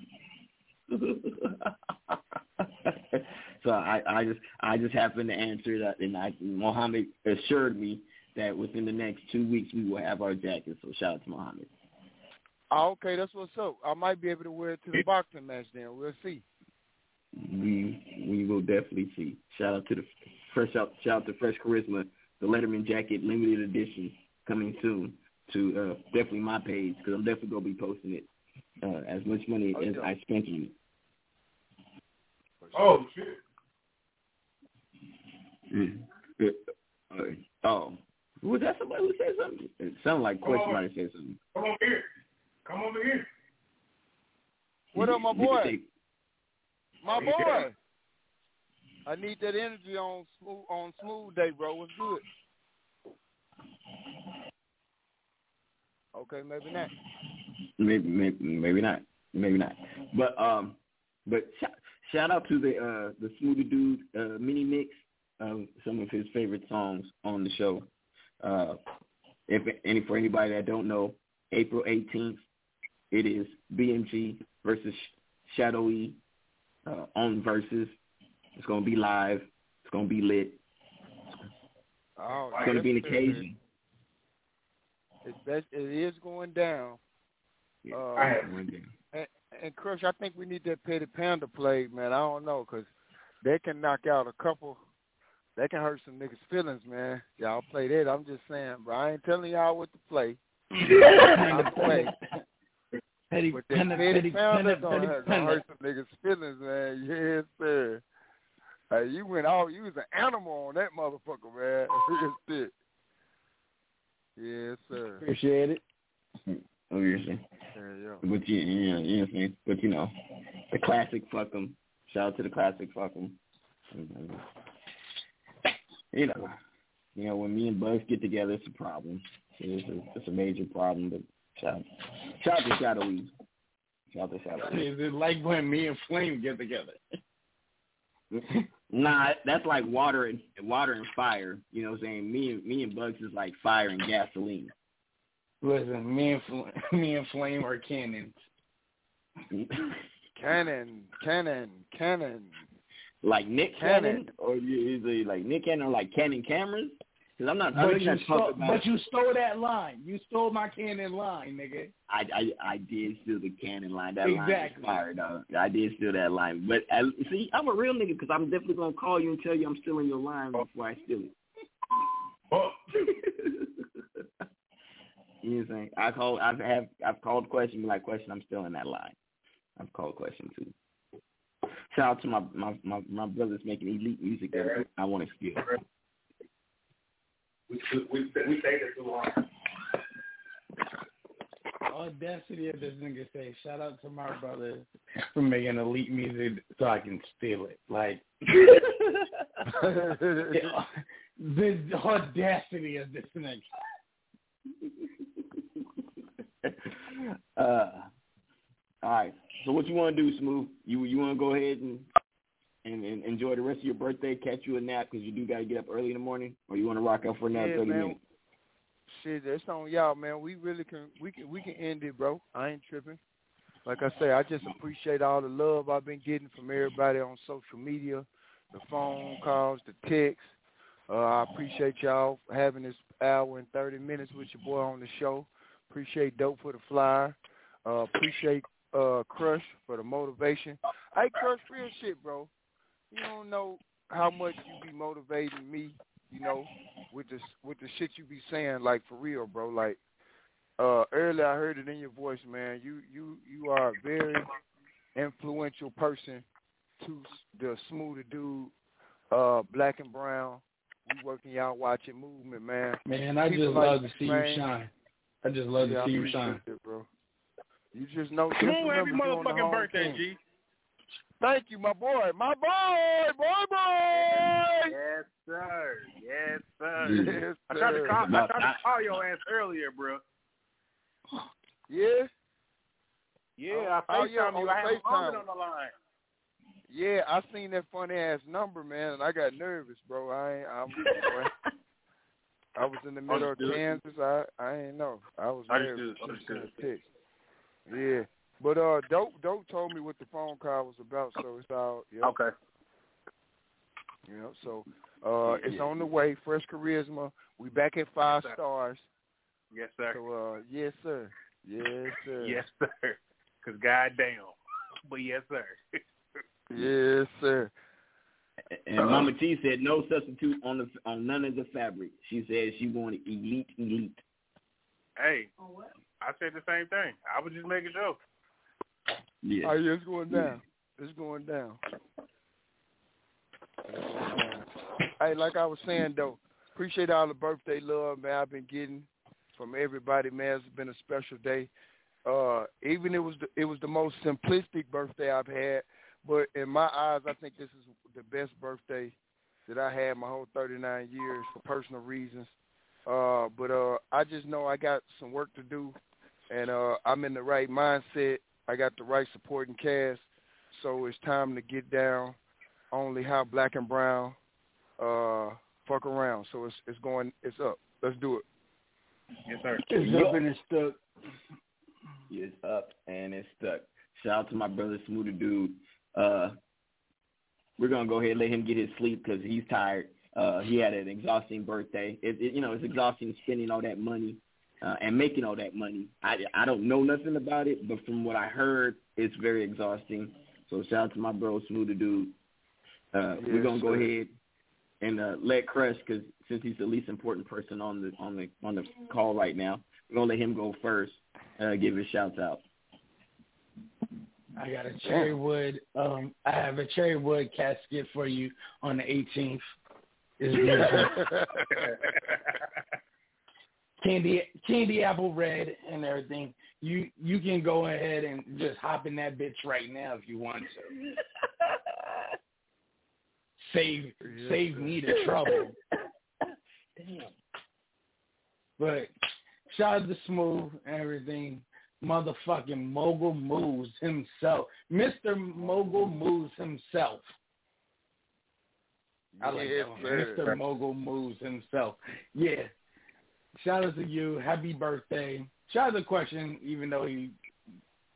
so I, I just I just happened to answer that, and I Mohammed assured me that within the next two weeks we will have our jackets. So shout out to Mohammed. Oh, okay, that's what's up. I might be able to wear it to the boxing match. Then we'll see. We we will definitely see. Shout out to the fresh out shout out to Fresh Charisma, the Letterman jacket limited edition coming soon to uh, definitely my page because I'm definitely gonna be posting it. Uh, as much money as I spent on it. Oh shit. Mm. Uh, uh, oh, was that somebody who said something? It sounded like Come Quest might have said something. Come over here. Come over here. What up, my boy? My boy. I need that energy on smooth on smooth day, bro. What's good? Okay, maybe not. Maybe, maybe, maybe not, maybe not. But um, but shout, shout out to the uh the Smoothie Dude uh, mini mix of some of his favorite songs on the show. Uh, if any for anybody that don't know, April 18th, it is BMG versus Shadowy uh, on versus. It's gonna be live. It's gonna be lit. Oh, It's gonna be an occasion. It's best, it is going down. Uh, I have one and, and Crush, I think we need that Petty Panda play, man. I don't know, cause they can knock out a couple. They can hurt some niggas' feelings, man. Y'all play that. I'm just saying, bro. I ain't telling y'all what to play. I play. Petty, But that penna, Petty petty, Panda penna, gonna, petty, hurt, gonna hurt some niggas' feelings, man. Yes, sir. Hey, you went all you was an animal on that motherfucker, man. Yes, sir. Yes, sir. Appreciate it. Obviously. Yeah, yeah. But you, you know, you know what I'm saying? But you know, the classic fuck 'em. Shout out to the classic fuck 'em. You know, you know when me and Bugs get together, it's a problem. It's a, it's a major problem. But shout, shout out to Shadowy. Shout out to Shadowy. Is it like when me and Flame get together? Nah, that's like water and water and fire. You know what I'm saying? Me and me and Bugs is like fire and gasoline. Listen, me and Fl- me and Flame are cannons. Cannon, cannon, cannon. Like Nick Cannon. Cannon, or you- is it like Nick Cannon or like Cannon cameras? Because I'm not. I'm But not you, stole, about. but you stole that line. You stole my cannon line, nigga. I, I I did steal the Cannon line. That line Exactly. fire, though. I did steal that line. But uh, see, I'm a real nigga because I'm definitely gonna call you and tell you I'm stealing your line before I steal it. Oh. You know what I'm saying? I call. I've have. I've called question. Like question. I'm stealing that line. I've called question too. Shout out to my my my, my brothers making elite music that I want to steal. We we we, we say this too long. Audacity of this nigga say, shout out to my brother for making elite music so I can steal it. Like, the, the audacity of this nigga. uh, all right. So what you want to do, Smooth? You you want to go ahead and, and and enjoy the rest of your birthday, catch you a nap because you do got to get up early in the morning, or you want to rock out for another Yeah, thirty man. minutes? Shit, that's on y'all, man. We really can we can we can end it, bro. I ain't tripping. Like I say, I just appreciate all the love I've been getting from everybody on social media, the phone calls, the texts. Uh, I appreciate y'all having this hour and thirty minutes with your boy on the show. Appreciate Dope for the flyer. Uh, appreciate uh, Crush for the motivation. Hey, Crush, real shit, bro. You don't know how much you be motivating me, you know, with the with the shit you be saying, like for real, bro. Like uh earlier, I heard it in your voice, man. You you you are a very influential person to the smoother dude, uh, black and brown. We working y'all watching movement, man. Man, I People just like love to see man, you shine. I just love yeah, to see you shine. It, bro. You just know. Come just on, happy remember doing the motherfucking birthday, thing. G. Thank you, my boy, my boy, boy, boy. Yes, sir. Yes, sir. Yes, I tried to sir. call. I tried to call your ass earlier, bro. Yeah. Yeah, I Oh, FaceTime yeah, on you. I had FaceTime. Muhammad on the line. Yeah, I seen that funny ass number, man, and I got nervous, bro. I ain't, I was, I was in the middle of Kansas. I, I ain't know. I was nervous. Understood. She sent Understood. A text. Yeah, but uh, dope, dope told me what the phone call was about, so it's all. Yeah. Okay. You know, so uh, it's on the way. Fresh charisma. We back at five Yes, stars. Yes, sir. So uh, yes, sir. Yes, sir. Yes, sir. Cause goddamn. But yes, sir. Yes, sir. And Mama T said no substitute on the on none of the fabric. She said she wanted elite, elite. hey. I said the same thing. I was just making sure. Yeah. Oh, yeah, it's going down. It's going down. Hey, like I was saying though, appreciate all the birthday love, man. I've been getting from everybody, man. It's been a special day. Uh, even it was the, it was the most simplistic birthday I've had, but in my eyes, I think this is the best birthday that I had my whole 39 years for personal reasons. Uh, but uh, I just know I got some work to do, and uh, I'm in the right mindset. I got the right supporting cast, so it's time to get down. Only how black and brown uh, fuck around. So it's it's going it's up. Let's do it. Yes, sir. It's up and it's stuck. It's up and it's stuck. Shout out to my brother Smooth Tha Dude. Uh, we're gonna go ahead and let him get his sleep because he's tired. Uh, he had an exhausting birthday. It, it, you know, it's exhausting spending all that money uh, and making all that money. I I don't know nothing about it, but from what I heard, it's very exhausting. So shout out to my bro Smooth Tha Dude. Uh, we're gonna go sir. ahead and uh, let Crush, because since he's the least important person on the on the on the call right now, we're gonna let him go first. Uh, give his shouts out. I got a cherry wood. Um, I have a cherry wood casket for you on the 18th. It's beautiful. candy, candy apple red and everything. You you can go ahead and just hop in that bitch right now if you want to. Save save me the trouble. Damn. But shout out to Smooth and everything. Motherfucking Mogul Moves himself. Mr. Mogul Moves himself. I like Yes, that one. sir. Mr. Mogul Moves himself. Yeah. Shout out to you. Happy birthday. Shout out to Question, even though he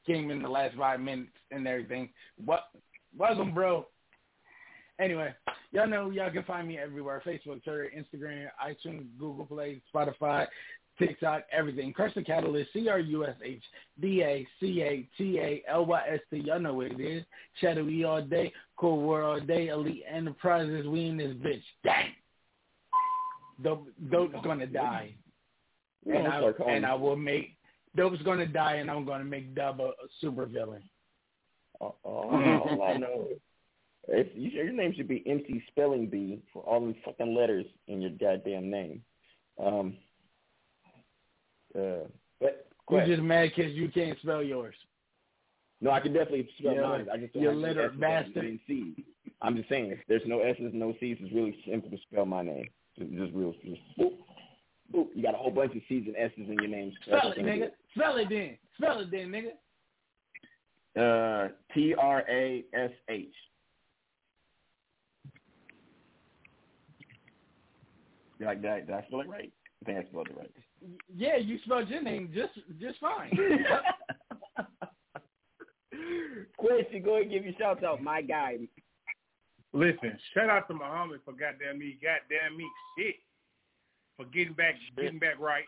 came in the last five minutes and everything. What welcome, bro. Anyway, y'all know y'all can find me everywhere. Facebook, Twitter, Instagram, iTunes, Google Play, Spotify, TikTok, everything. Crush Da Catalyst, C-R-U-S-H-D-A-C-A-T-A-L-Y-S-T. Y'all know what it is. Shadow E all day, Cold War all day, Elite Enterprises, we in this bitch. Dang! Dope, Dope's gonna die. Yeah, And I, and. I will make, Dope's gonna die and I'm gonna make Dub a, a super villain. Oh, I know. It's, your name should be MC Spelling Bee for all the fucking letters in your goddamn name. Um. Uh, but You're just mad because you can't spell yours. no, I can definitely spell Yeah, mine. I just don't you have any bastard. C's. I'm just saying, there's no S's, no C's. It's really simple to spell my name. Just, just real, just boop, boop. You got a whole bunch of C's and S's in your name. Spell it, nigga. Spell it then. Spell it then, nigga. Uh, T R A S H. Did I, did, I, did I spell it right? I think I spelled it right. Yeah, you spelled your name just just fine. Quincy, go ahead and give your shouts out, my guy. Listen, shout out to Muhammad for goddamn me, goddamn me, shit, for getting back, getting back right,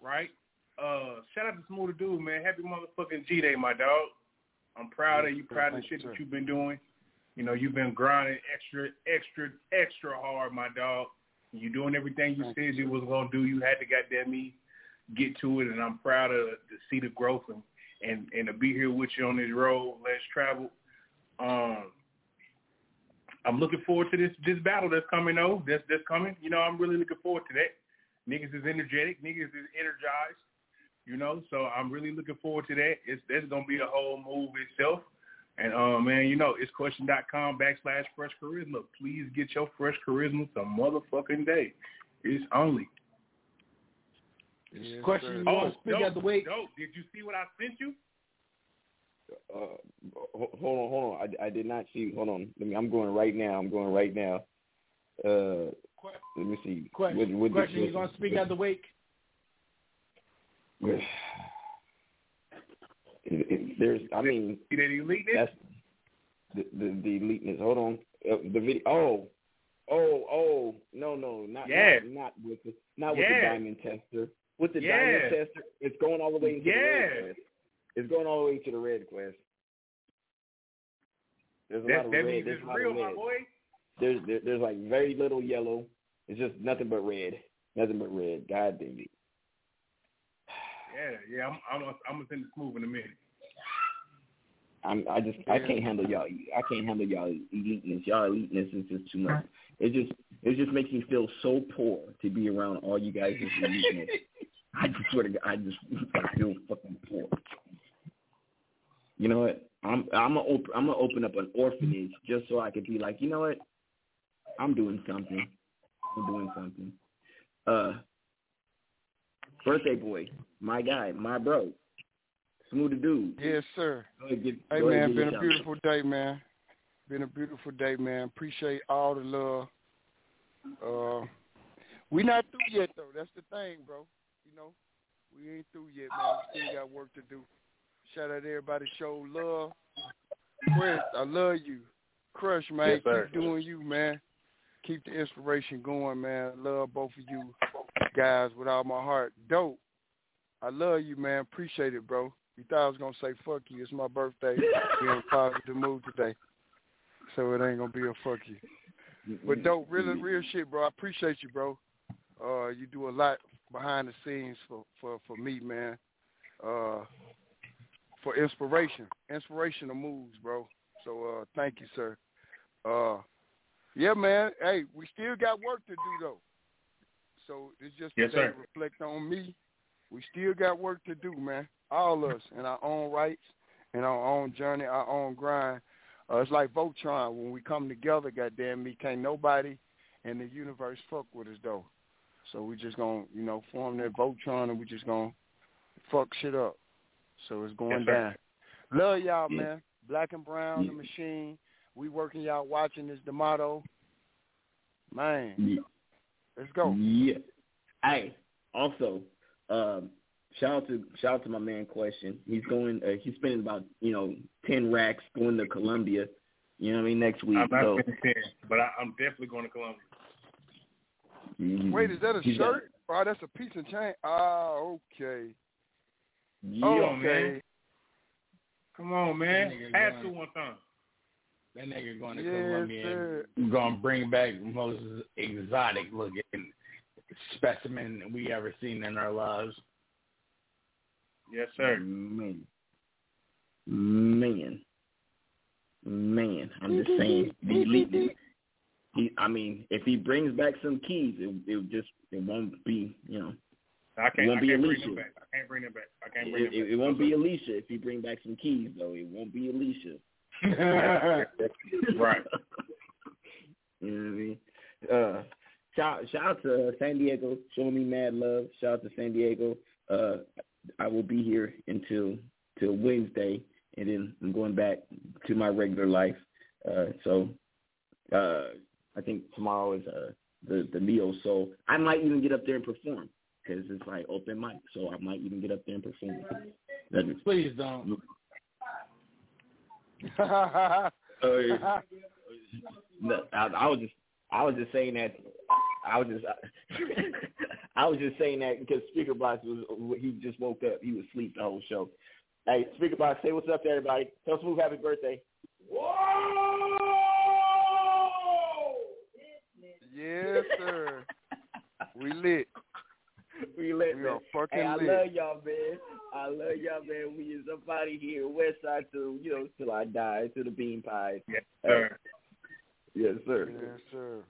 right. Uh, shout out to Smooth Tha Dude, man. Happy motherfucking G Day, my dog. I'm proud of you, proud of the shit that you've been doing. You know, you've been grinding extra, extra, extra hard, my dog. You doing everything you said you was gonna do. You had to goddamn me get to it, and I'm proud of to see the growth and and and to be here with you on this road. Let's travel. Um, I'm looking forward to this this battle that's coming though. That's that's coming. You know, I'm really looking forward to that. Niggas is energetic. Niggas is energized. You know, so I'm really looking forward to that. It's that's gonna be a whole move itself. And um, man, you know, it's question.com backslash fresh charisma. Please get your fresh charisma some motherfucking day. It's only. Yes, question you oh, speak dope, out the way? dope. Did you see what I sent you? Uh, hold on, hold on. I, I did not see. Hold on. Let me. I'm going right now. I'm going right now. Uh, let me see. Question. What- what- question what- you gonna speak out the wake? what- it- it- there's. I mean, See that eliteness? that's the the, the eliteness. Hold on. Uh, the video. Oh, oh, oh. No, no, not Yeah. not, not with the not with Yeah. the diamond tester. With the Yeah. diamond tester, it's going all the way into the Yeah. red quest. It's going all the way to the red quest. There's a That, lot of that red. means There's it's real, my boy. There's there, there's like very little yellow. It's just nothing but red. Nothing but red. God damn it. Yeah, yeah. I'm I'm gonna- I'm gonna send it smooth in a minute. I'm I just I can't handle y'all. I can't handle y'all eliteness. Y'all eliteness is just too much. It just it just makes me feel so poor to be around all you guys' eliteness. I just swear to God, I just I feel fucking poor. You know what? I'm I'm gonna open I'm gonna open up an orphanage just so I could be like, you know what? I'm doing something. I'm doing something. Uh, birthday boy, my guy, my bro, smooth dude. Yes, sir. Get- Hey man, been a beautiful day, man. Been a beautiful day, man. Appreciate all the love. Uh, we not through yet though. That's the thing, bro. You know, we ain't through yet, man. We still got work to do. Shout out to everybody. Show love. Chris, I love you. Crush, man. Yes, sir. Keep doing you, man. Keep the inspiration going, man. Love both of you guys with all my heart. Dope. I love you, man. Appreciate it, bro. You thought I was gonna say fuck you. It's my birthday. We in positive mood today, so it ain't gonna be a fuck you. But dope, real real shit, bro. I appreciate you, bro. Uh, you do a lot behind the scenes for for for me, man. Uh, for inspiration, inspirational moves, bro. So uh, thank you, sir. Uh, yeah, man. Hey, we still got work to do though. So it's just Yes, today reflect on me. We still got work to do, man. All of us in our own rights, in our own journey, our own grind. Uh, it's like Voltron when we come together. Goddamn me, can't nobody in the universe fuck with us though. So we just gonna, you know, form that Voltron and we just gonna fuck shit up. So it's going Yes, down. Love y'all, Yeah. man. Black and Brown, the machine. We working y'all watching is the motto. Man, Yeah. let's go. Yeah. Hey, also, um, shout out to shout out to my man. Question. He's going. Uh, he's spending about you know ten racks going to Colombia. You know what I mean? Next week. I'm not so spending ten, but I, I'm definitely going to Colombia. mhm. Wait, is that a He's got- shirt? Oh, that's a piece of chain. Ah, okay. Yeah, oh, okay. man. Come on, man. Nigga Add going- to one time. That nigga going to Yes, Colombia sir. and gonna bring back the most exotic looking specimen we ever seen in our lives. Yes, sir. Man. Man. Man. I'm just saying. The elite. He, I mean, if he brings back some keys, it it just it won't be you know I it can't. won't I be can't bring Alicia. back. I can't bring them back. I can't bring It, them it, back. it won't be Alicia if you bring back some keys though. It won't be Alicia. right. You know what I mean? Uh, shout shout out to uh, San Diego, showing me mad love. Shout out to San Diego. Uh, I will be here until till Wednesday, and then I'm going back to my regular life. Uh, so uh, I think tomorrow is uh, the the Neo So I might even get up there and perform because it's like open mic, so I might even get up there and perform. That is, Please don't. uh, no, I, I was just I was just saying that I was just I was just saying that because Speaker Box was he just woke up. He was asleep the whole show. Hey, Speaker Box, say what's up to everybody. Tell Smooth happy birthday. Whoa! Yes, sir. we let We hey, I love y'all, man. I love y'all, man. We is up out of here, West Side to you know till I die, to the bean pies. Yes, sir. yes, sir. Yes, sir.